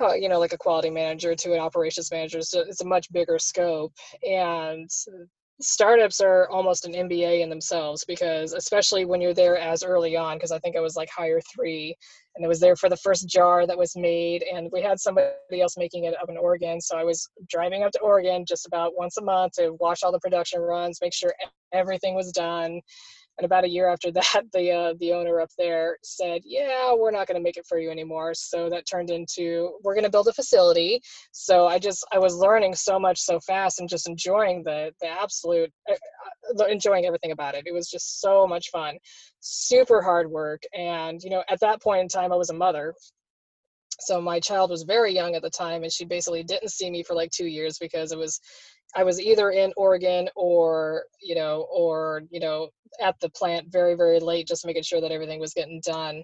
uh, you know like a quality manager to an operations manager so it's a much bigger scope. And startups are almost an MBA in themselves because especially when you're there as early on because I think I was like hire 3 and I was there for the first jar that was made and we had somebody else making it up in Oregon. So I was driving up to Oregon just about once a month to watch all the production runs make sure everything was done and about a year after that, the uh, the owner up there said, "Yeah, we're not going to make it for you anymore." So that turned into we're going to build a facility. So I just I was learning so much so fast and just enjoying the the absolute uh, uh enjoying everything about it. It was just so much fun, super hard work, and you know at that point in time I was a mother, so my child was very young at the time and she basically didn't see me for like two years because it was I was either in Oregon or you know or you know at the plant very very late just making sure that everything was getting done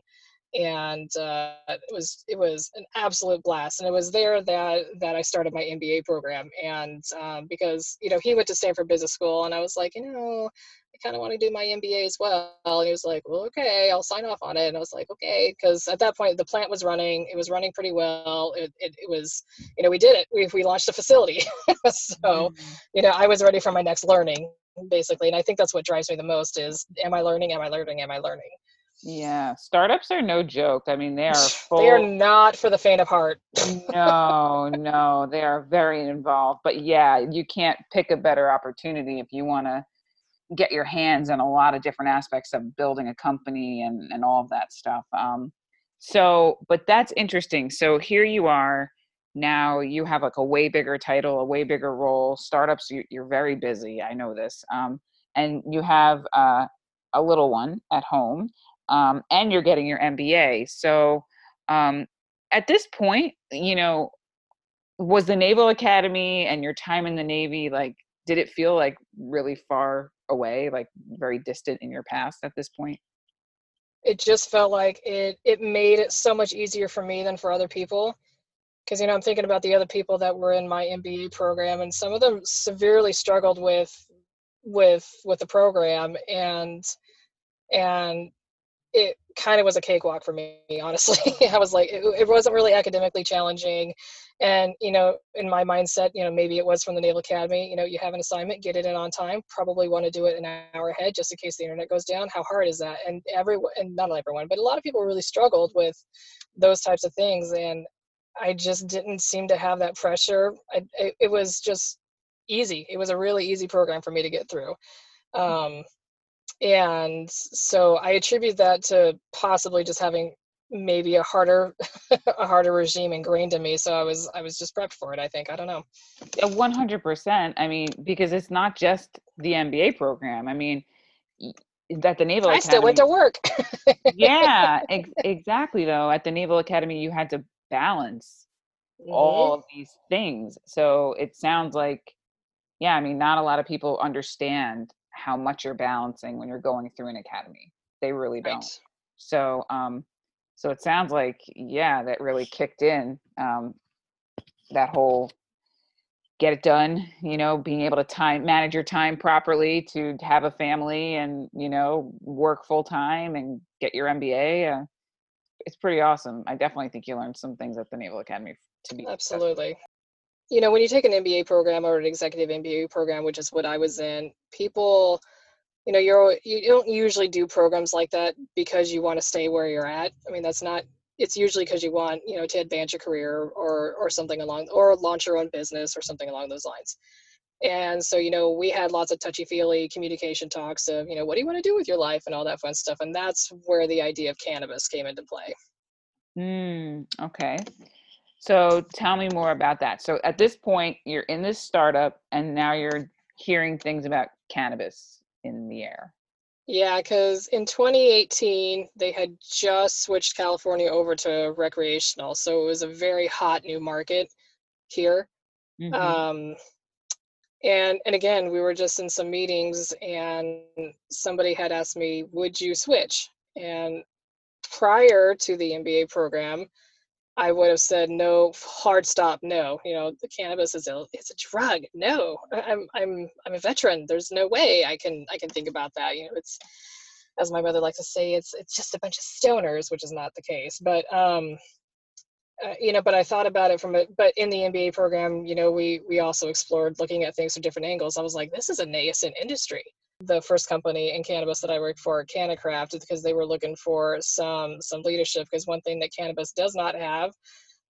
and uh, it was it was an absolute blast and it was there that that I started my MBA program and um, because you know he went to Stanford Business School and I was like you know I kind of want to do my MBA as well. And he was like, well, okay, I'll sign off on it. And I was like, okay, because at that point the plant was running, it was running pretty well. It, it, it was, you know, we did it. We, we launched a facility. so, mm-hmm. you know, I was ready for my next learning basically. And I think that's what drives me the most is, am I learning? Am I learning? Am I learning? Yeah, startups are no joke. I mean, they are full... they are not for the faint of heart. no, no, they are very involved. But yeah, you can't pick a better opportunity if you want to get your hands in a lot of different aspects of building a company and, and all of that stuff. Um, so, but that's interesting. So here you are now you have like a way bigger title, a way bigger role. Startups, you, are very busy. I know this. Um, and you have uh, a little one at home um, and you're getting your MBA. So um, at this point, you know, was the Naval Academy and your time in the Navy like, did it feel like really far away, like very distant in your past at this point? It just felt like it it made it so much easier for me than for other people. Because you know, I'm thinking about the other people that were in my MBA program, and some of them severely struggled with with with the program, and and it kind of was a cakewalk for me honestly. I was like it, it, wasn't really academically challenging and you know in my mindset you know maybe it was from the naval academy you know you have an assignment get it in on time probably want to do it an hour ahead just in case the internet goes down. How hard is that? And everyone and not everyone but a lot of people really struggled with those types of things and i just didn't seem to have that pressure. I, it, it was just easy. It was a really easy program for me to get through. Um, and so i attribute that to possibly just having maybe a harder a harder regime ingrained in me so i was i was just prepped for it i think i don't know 100% i mean because it's not just the mba program i mean that the naval i academy, still went to work yeah ex- exactly though at the naval academy you had to balance mm-hmm. all of these things so it sounds like yeah i mean not a lot of people understand how much you're balancing when you're going through an academy. They really don't. Right. So, um, so it sounds like, yeah, that really kicked in. Um, that whole get it done, you know, being able to time manage your time properly to have a family and, you know, work full time and get your MBA. Uh, it's pretty awesome. I definitely think you learned some things at the Naval Academy to be absolutely. You know, when you take an MBA program or an executive MBA program, which is what I was in, people, you know, you're you don't usually do programs like that because you want to stay where you're at. I mean, that's not. It's usually because you want, you know, to advance your career or or something along, or launch your own business or something along those lines. And so, you know, we had lots of touchy feely communication talks of, you know, what do you want to do with your life and all that fun stuff. And that's where the idea of cannabis came into play. Mm, okay. So tell me more about that. So at this point, you're in this startup and now you're hearing things about cannabis in the air. Yeah, because in 2018, they had just switched California over to recreational. So it was a very hot new market here. Mm-hmm. Um, and and again we were just in some meetings and somebody had asked me would you switch and prior to the mba program i would have said no hard stop no. You know the cannabis is a it's a drug no. I'm i'm i'm a veteran. There's no way i can i can think about that. You know it's as my mother likes to say it's it's just a bunch of stoners which is not the case. But um uh, you know, but I thought about it from a, but in the MBA program, you know, we we also explored looking at things from different angles. I was like, this is a nascent industry. The first company in cannabis that I worked for, CannaCraft, because they were looking for some some leadership. Because one thing that cannabis does not have,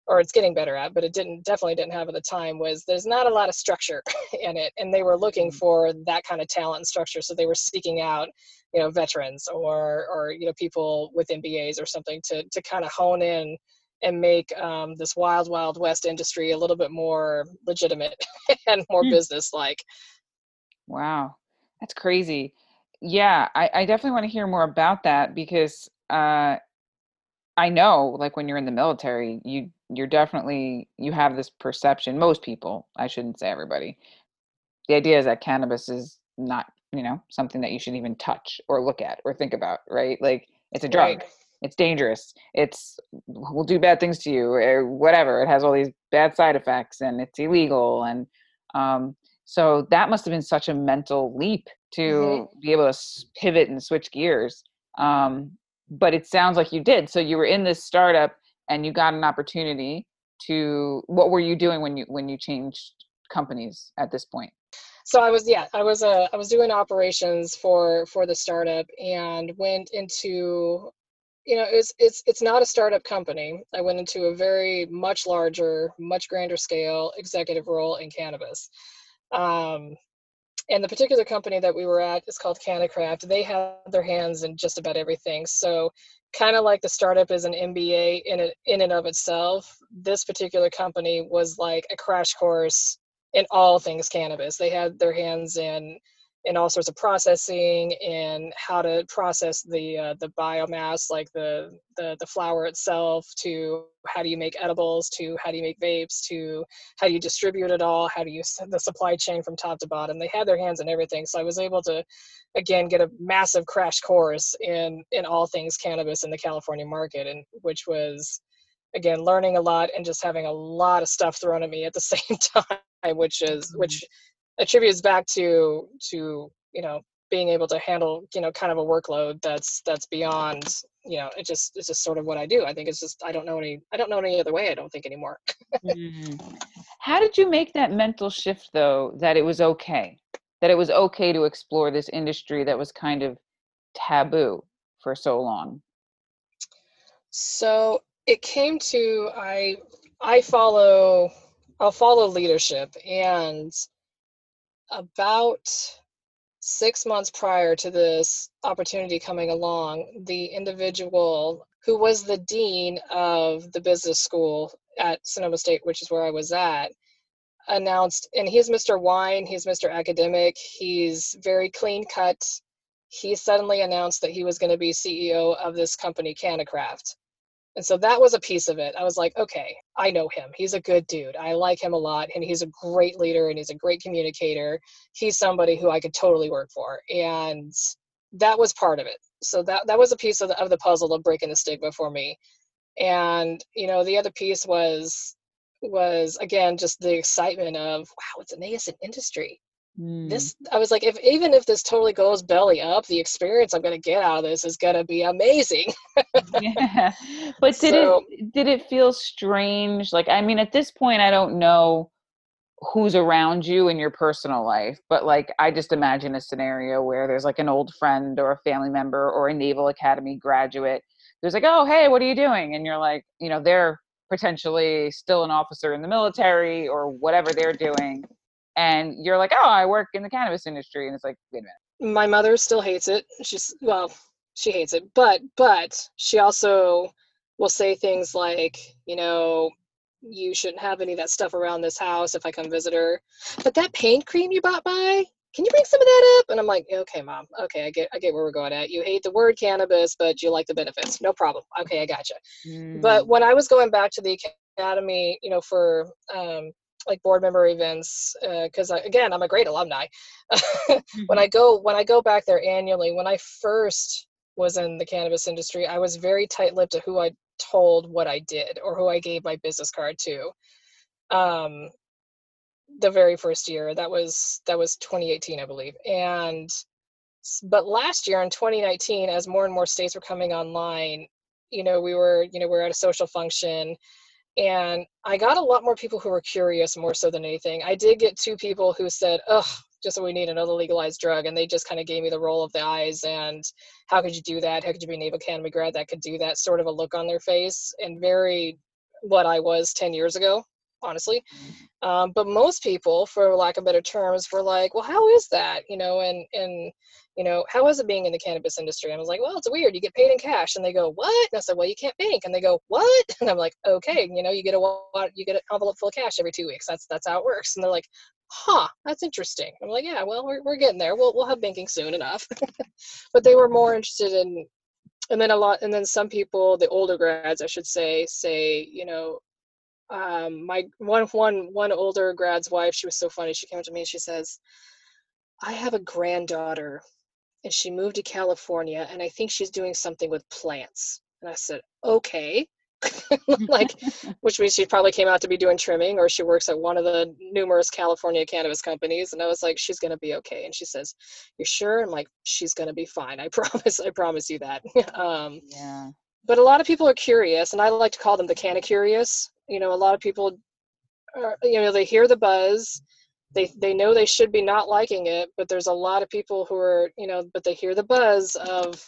or it's getting better at, but it didn't definitely didn't have at the time, was there's not a lot of structure in it, and they were looking mm-hmm. for that kind of talent and structure. So they were seeking out, you know, veterans or or you know people with MBAs or something to to kind of hone in and make um, this wild wild west industry a little bit more legitimate and more mm. business like wow that's crazy. Yeah I, I definitely want to hear more about that because uh, i know like when you're in the military you you're definitely you have this perception most people i shouldn't say everybody the idea is that cannabis is not you know something that you should even touch or look at or think about right? Like it's a drug. Right. It's dangerous. It's will do bad things to you or whatever. It has all these bad side effects and it's illegal and um, so that must have been such a mental leap to mm-hmm. be able to pivot and switch gears um, but it sounds like you did. So you were in this startup and you got an opportunity to what were you doing when you when you changed companies at this point? So i was yeah i was uh, i was doing operations for for the startup and went into you know it's it's it's not a startup company. I went into a very much larger much grander scale executive role in cannabis um, and the particular company that we were at is called CannaCraft. They have their hands in just about everything. So, kind of like the startup is an MBA in it, in and of itself. This particular company was like a crash course in all things cannabis. They had their hands in in all sorts of processing and how to process the uh, the biomass like the, the the flower itself to how do you make edibles to how do you make vapes to how do you distribute it all how do you the supply chain from top to bottom. They had their hands in everything so i was able to again get a massive crash course in in all things cannabis in the california market and which was again learning a lot and just having a lot of stuff thrown at me at the same time which is which mm-hmm attributes back to to you know being able to handle you know kind of a workload that's that's beyond you know it just it's just sort of what i do. I think it's just i don't know any i don't know any other way i don't think anymore. Mm. how did you make that mental shift though that it was okay? That it was okay to explore this industry that was kind of taboo for so long? So it came to i i follow i'll follow leadership and about six months prior to this opportunity coming along, the individual who was the dean of the business school at Sonoma State, which is where I was at, announced, and he's Mr. Wine, he's Mr. Academic, he's very clean cut. He suddenly announced that he was going to be CEO of this company, CannaCraft. And so that was a piece of it. I was like, okay, I know him. He's a good dude. I like him a lot. And he's a great leader and he's a great communicator. He's somebody who I could totally work for. And that was part of it. So that, that was a piece of the, of the puzzle of breaking the stigma for me. And, you know, the other piece was, was again, just the excitement of, wow, it's a nascent industry. Mm. this i was like if even if this totally goes belly up the experience i'm going to get out of this is going to be amazing. Yeah. But did so, it did it feel strange? Like i mean at this point i don't know who's around you in your personal life but like i just imagine a scenario where there's like an old friend or a family member or a naval academy graduate who's like oh hey what are you doing? And you're like you know they're potentially still an officer in the military or whatever they're doing and you're like oh i work in the cannabis industry and it's like wait a minute my mother still hates it she's well she hates it but but she also will say things like you know you shouldn't have any of that stuff around this house if I come visit her. But that paint cream you bought by, can you bring some of that up? And I'm like, okay, mom. Okay, I get I get where we're going at. You hate the word cannabis, but you like the benefits. No problem. Okay, I gotcha. Mm. But when I was going back to the academy, you know, for um, like board member events, because uh, again, I'm a great alumni. mm-hmm. When I go when I go back there annually, when I first was in the cannabis industry, I was very tight-lipped to who I told what I did or who I gave my business card to. Um, the very first year that was that was 2018 i believe and but last year in 2019 as more and more states were coming online you know we were you know we are at a social function and i got a lot more people who were curious more so than anything. I did get two people who said oh just so we need another legalized drug and they just kind of gave me the roll of the eyes and how could you do that? How could you be a naval academy grad that could do that? sort of a look on their face and very what i was 10 years ago honestly. Um, but most people for lack of better terms were like well how is that? You know and and you know how is it being in the cannabis industry? And i was like well it's weird. You get paid in cash. And they go what? And i said well you can't bank. And they go what? And i'm like okay you know you get a you get an envelope full of cash every two weeks. That's that's how it works. And they're like huh, that's interesting. I'm like, yeah, well, we're, we're getting there. We'll, we'll have banking soon enough. but they were more interested in, and then a lot, and then some people, the older grads, I should say, say, you know, um, my one, one, one older grad's wife, she was so funny. She came to me and she says, I have a granddaughter and she moved to California and I think she's doing something with plants. And I said, okay. like which means she probably came out to be doing trimming or she works at one of the numerous california cannabis companies and i was like she's going to be okay and she says you're sure i'm like she's going to be fine i promise i promise you that um, yeah but a lot of people are curious and i like to call them the canna curious. You know a lot of people are, you know they hear the buzz. They they know they should be not liking it but there's a lot of people who are you know but they hear the buzz of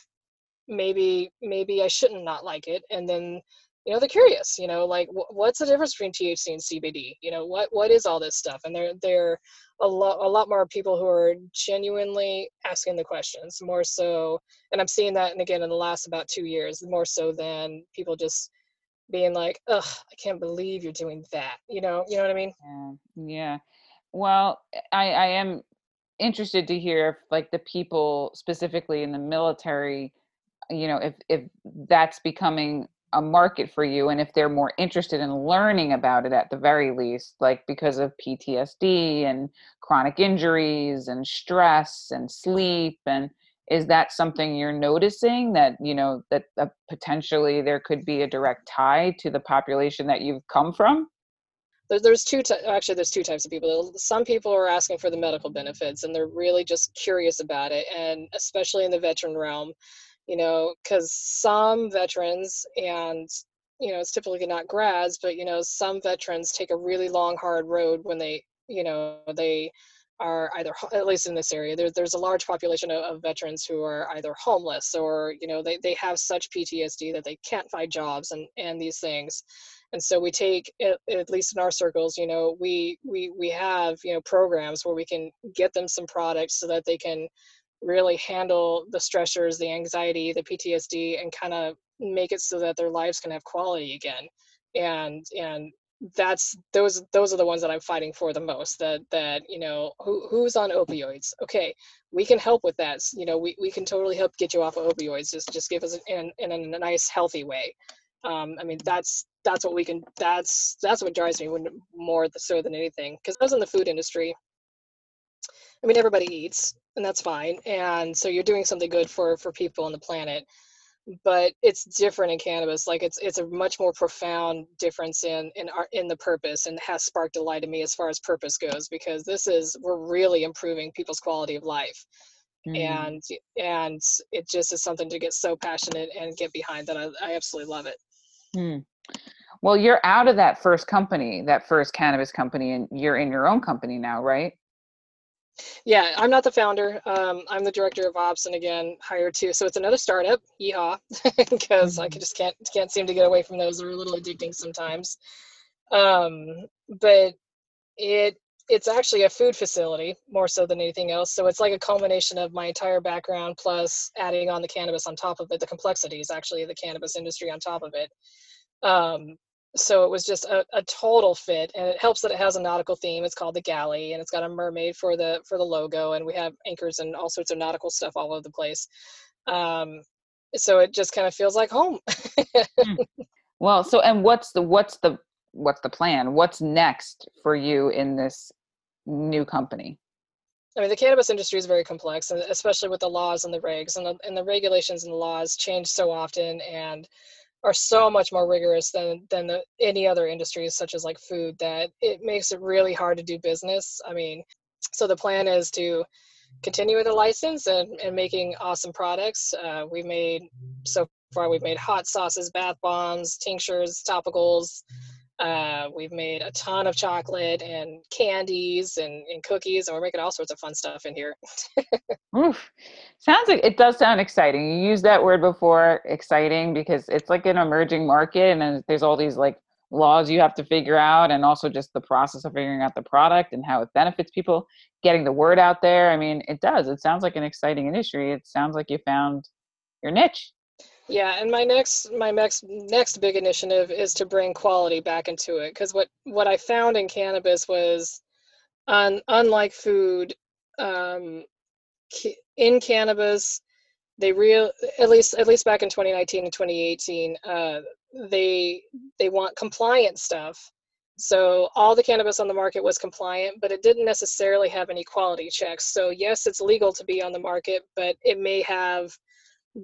maybe maybe i shouldn't not like it and then you know they're curious you know like what's the difference between thc and cbd you know what what is all this stuff? And they're they're a lot a lot more people who are genuinely asking the questions more so and i'm seeing that and again in the last about two years more so than people just being like ugh i can't believe you're doing that you know you know what i mean? Yeah, yeah. well eh, i i am interested to hear if like the people specifically in the military you know if if that's becoming a market for you and if they're more interested in learning about it at the very least like because of PTSD and chronic injuries and stress and sleep and is that something you're noticing that you know that uh, potentially there could be a direct tie to the population that you've come from? There's two t- actually there's two types of people. Some people are asking for the medical benefits and they're really just curious about it and especially in the veteran realm you know, because some veterans and you know it's typically not grads, but you know some veterans take a really long hard road when they you know they are either at least in this area there, there's a large population of, of, veterans who are either homeless or you know they, they have such ptsd that they can't find jobs and and these things. And so we take at, at least in our circles you know we we we have you know programs where we can get them some products so that they can really handle the stressors, the anxiety, the PTSD, and kind of make it so that their lives can have quality again. And and that's those those are the ones that I'm fighting for the most. That that you know who who's on opioids? Okay, we can help with that. You know we, we can totally help get you off of opioids. Just just give us in in a nice healthy way. Um, I mean that's that's what we can. That's that's what drives me more so than anything. Because I was in the food industry. I mean everybody eats and that's fine. And so you're doing something good for for people on the planet. but it's different in cannabis like it's it's a much more profound difference in in our in the purpose and has sparked a light in me as far as purpose goes because this is we're really improving people's quality of life mm. and and it just is something to get so passionate and get behind that i, I absolutely love it mm. well you're out of that first company that first cannabis company and you're in your own company now right yeah, I'm not the founder. Um, I'm the director of ops, and again, hired too. So it's another startup. Yeehaw! Because mm-hmm. I just can't can't seem to get away from those. They're a little addicting sometimes. Um, but it it's actually a food facility more so than anything else. So it's like a culmination of my entire background plus adding on the cannabis on top of it. The complexities actually of the cannabis industry on top of it. Um, so it was just a, a total fit and it helps that it has a nautical theme it's called the galley and it's got a mermaid for the for the logo and we have anchors and all sorts of nautical stuff all over the place um, so it just kind of feels like home hmm. well so and what's the what's the what's the plan what's next for you in this new company I mean, the cannabis industry is very complex, and especially with the laws and the regs, and the, and the regulations and the laws change so often. And are so much more rigorous than than the, any other industries such as like food that it makes it really hard to do business. I mean so the plan is to continue with the license and, and making awesome products. Uh, we made so far we've made hot sauces bath bombs tinctures topicals uh, we've made a ton of chocolate and candies and, and cookies, and we're making all sorts of fun stuff in here. Oof. Sounds like it does sound exciting. You used that word before, exciting, because it's like an emerging market, and there's all these like laws you have to figure out, and also just the process of figuring out the product and how it benefits people, getting the word out there. I mean, it does. It sounds like an exciting industry. It sounds like you found your niche. Yeah, and my next my next next big initiative is to bring quality back into it because what what I found in cannabis was, un, unlike food, um, in cannabis, they real at least at least back in 2019 and 2018, uh, they they want compliant stuff. So all the cannabis on the market was compliant, but it didn't necessarily have any quality checks. So yes, it's legal to be on the market, but it may have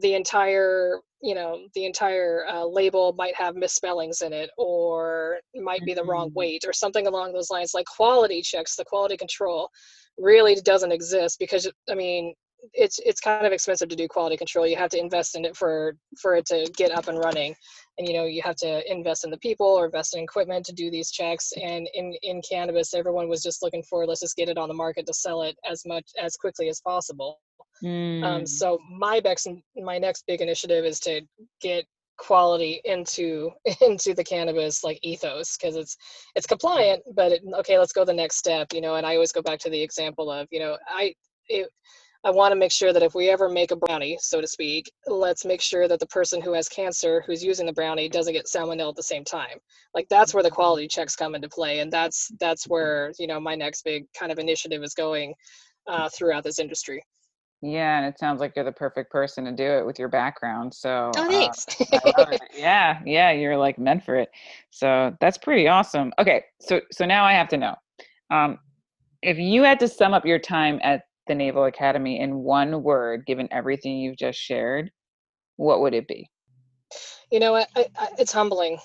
the entire you know the entire uh, label might have misspellings in it or might be the wrong mm-hmm. weight or something along those lines like quality checks the quality control really doesn't exist because i mean it's it's kind of expensive to do quality control. You have to invest in it for for it to get up and running. And you know you have to invest in the people or invest in equipment to do these checks. And in in cannabis everyone was just looking for let's just get it on the market to sell it as much as quickly as possible mm. Um, so my next my next big initiative is to get quality into into the cannabis like ethos because it's it's compliant but it, okay let's go the next step you know and i always go back to the example of you know i it, i want to make sure that if we ever make a brownie so to speak let's make sure that the person who has cancer who's using the brownie doesn't get salmonella at the same time. Like that's where the quality checks come into play and that's that's where you know my next big kind of initiative is going uh, throughout this industry yeah, and it sounds like you're the perfect person to do it with your background. So, oh, thanks. Uh, yeah, yeah, you're like meant for it. So that's pretty awesome. Okay, so so now I have to know, um, if you had to sum up your time at the Naval Academy in one word, given everything you've just shared, what would it be? You know, I, I, it's humbling.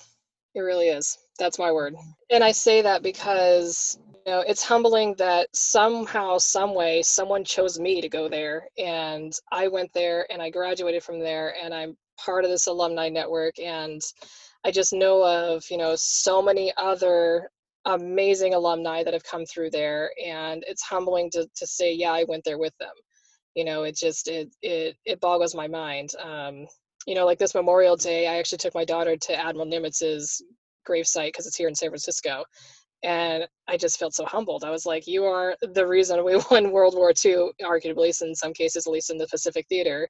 It really is. That's my word. And I say that because you know it's humbling that somehow some way someone chose me to go there and i went there and i graduated from there and i'm part of this alumni network and i just know of you know so many other amazing alumni that have come through there and it's humbling to, to say yeah i went there with them you know it just it it, it boggles my mind um, you know like this memorial day i actually took my daughter to admiral nimitz's gravesite because it's here in san francisco and I just felt so humbled. I was like, "You are the reason we won World War II, arguably, in some cases, at least in the Pacific Theater,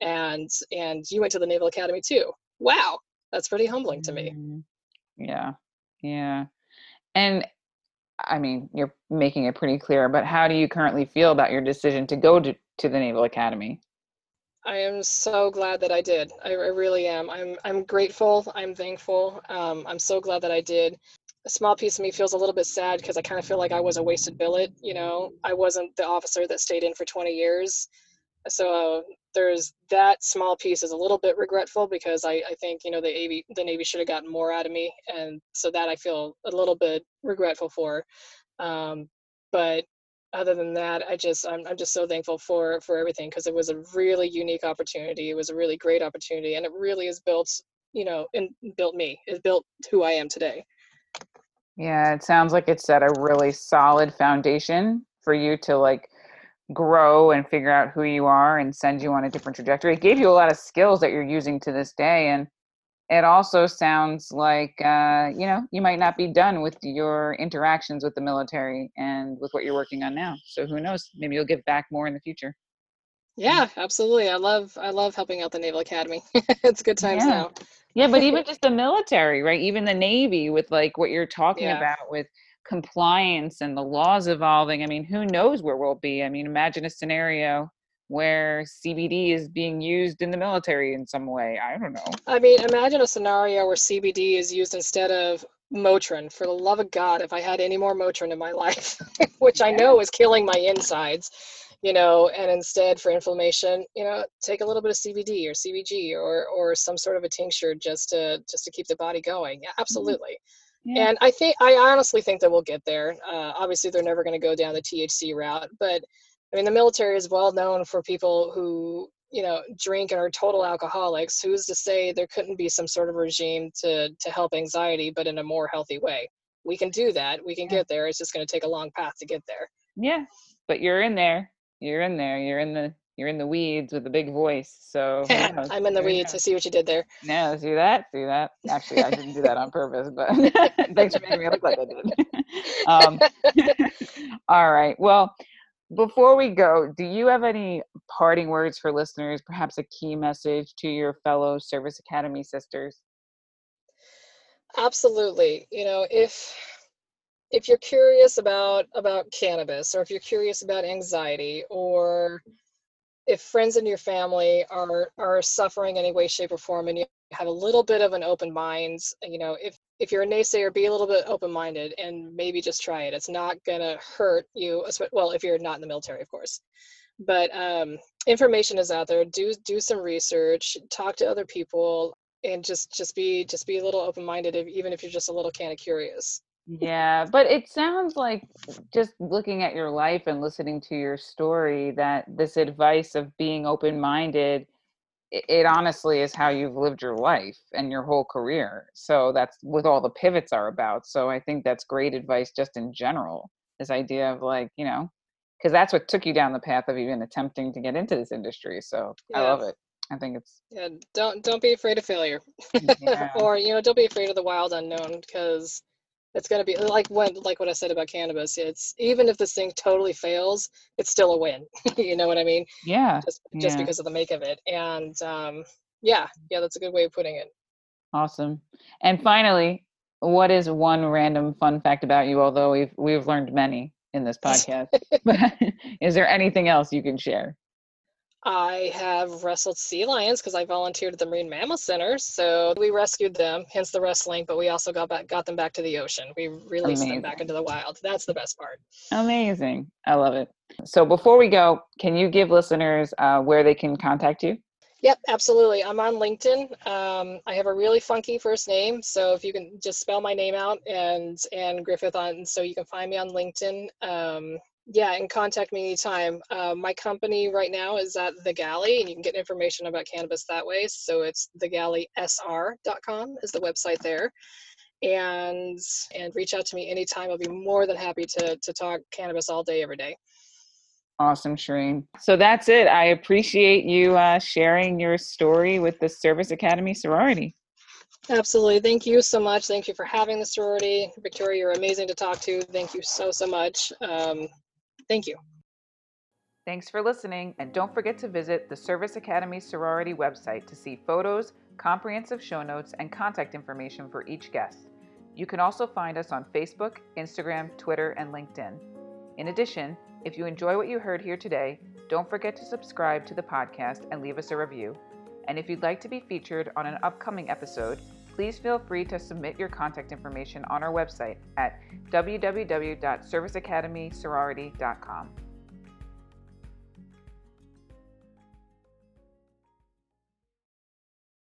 and and you went to the Naval Academy too. Wow, that's pretty humbling to me." Mm-hmm. Yeah, yeah, and I mean, you're making it pretty clear. But how do you currently feel about your decision to go to to the Naval Academy? I am so glad that I did. I, I really am. I'm I'm grateful. I'm thankful. Um, I'm so glad that I did a small piece of me feels a little bit sad because I kind of feel like I was a wasted billet. You know, I wasn't the officer that stayed in for 20 years. So there's that small piece is a little bit regretful because I, I think you know the Navy the Navy should have gotten more out of me, and so that I feel a little bit regretful for. Um, but other than that, I just I'm, I'm just so thankful for for everything because it was a really unique opportunity. It was a really great opportunity, and it really has built you know and built me. It built who I am today. Yeah, it sounds like it set a really solid foundation for you to like grow and figure out who you are and send you on a different trajectory. It gave you a lot of skills that you're using to this day. And it also sounds like, uh, you know, you might not be done with your interactions with the military and with what you're working on now. So who knows? Maybe you'll give back more in the future. Yeah, absolutely. I love I love helping out the Naval Academy. it's good times yeah. now. Yeah, but even just the military, right? Even the Navy with like what you're talking Yeah. about with compliance and the laws evolving. I mean, who knows where we'll be? I mean, imagine a scenario where CBD is being used in the military in some way. I don't know. I mean, imagine a scenario where CBD is used instead of Motrin. For the love of God, if I had any more Motrin in my life, which I know is killing my insides, you know, and instead for inflammation, you know, take a little bit of CBD or CBG or or some sort of a tincture just to just to keep the body going. Yeah, absolutely. Yeah. And I think I honestly think that we'll get there. Uh, obviously, they're never going to go down the THC route, but I mean, the military is well known for people who you know drink and are total alcoholics. Who's to say there couldn't be some sort of regime to to help anxiety, but in a more healthy way? We can do that. We can Yeah. get there. It's just going to take a long path to get there. yeah. But you're in there. You're in there. You're in the you're in the weeds with a big voice. So? I'm in the weeds. I see what you did there. No, see that? See that? Actually, I didn't do that on purpose, but thanks for making me look like I did. um, all right. Well, before we go, do you have any parting words for listeners? Perhaps a key message to your fellow Service Academy sisters? Absolutely. You know, if if you're curious about about cannabis or if you're curious about anxiety or if friends in your family are are suffering any way shape or form and you have a little bit of an open mind you know if if you're a naysayer be a little bit open minded and maybe just try it. It's not going to hurt you well if you're not in the military of course. But um, information is out there. Do do some research. Talk to other people and just just be just be a little open minded even if you're just a little kind of curious Yeah, but it sounds like just looking at your life and listening to your story that this advice of being open minded, it, it honestly is how you've lived your life and your whole career. So that's what all the pivots are about. So I think that's great advice just in general. This idea of like, you know, because that's what took you down the path of even attempting to get into this industry. So I love it. I think it's yeah don't don't be afraid of failure yeah. or you know don't be afraid of the wild unknown because it's going to be like when like what i said about cannabis it's even if this thing totally fails it's still a win you know what i mean yeah. just just Yeah. because of the make of it and um yeah yeah that's a good way of putting it Awesome. And finally, what is one random fun fact about you? Although we've we've learned many in this podcast, but is there anything else you can share? I have wrestled sea lions because i volunteered at the marine mammal center so we rescued them hence the wrestling but we also got back got them back to the ocean we released them back into the wild that's the best part Amazing. I love it. So before we go, can you give listeners uh, where they can contact you? Yep, absolutely. I'm on LinkedIn. Um, I have a really funky first name, so if you can just spell my name out and and Griffith on, so you can find me on LinkedIn. Um, yeah, and contact me anytime. Uh, my company right now is at the Galley, and you can get information about cannabis that way. So it's thegalley.sr.com is the website there, and and reach out to me anytime. I'll be more than happy to to talk cannabis all day, every day. Awesome, Shireen. So that's it. I appreciate you uh, sharing your story with the Service Academy sorority. Absolutely. Thank you so much. Thank you for having the sorority. Victoria, you're amazing to talk to. Thank you so, so much. Um, thank you. Thanks for listening, and don't forget to visit the Service Academy sorority website to see photos, comprehensive show notes, and contact information for each guest. You can also find us on Facebook, Instagram, Twitter, and LinkedIn. In addition, if you enjoy what you heard here today, don't forget to subscribe to the podcast and leave us a review. And if you'd like to be featured on an upcoming episode, please feel free to submit your contact information on our website at www.serviceacademysorority.com.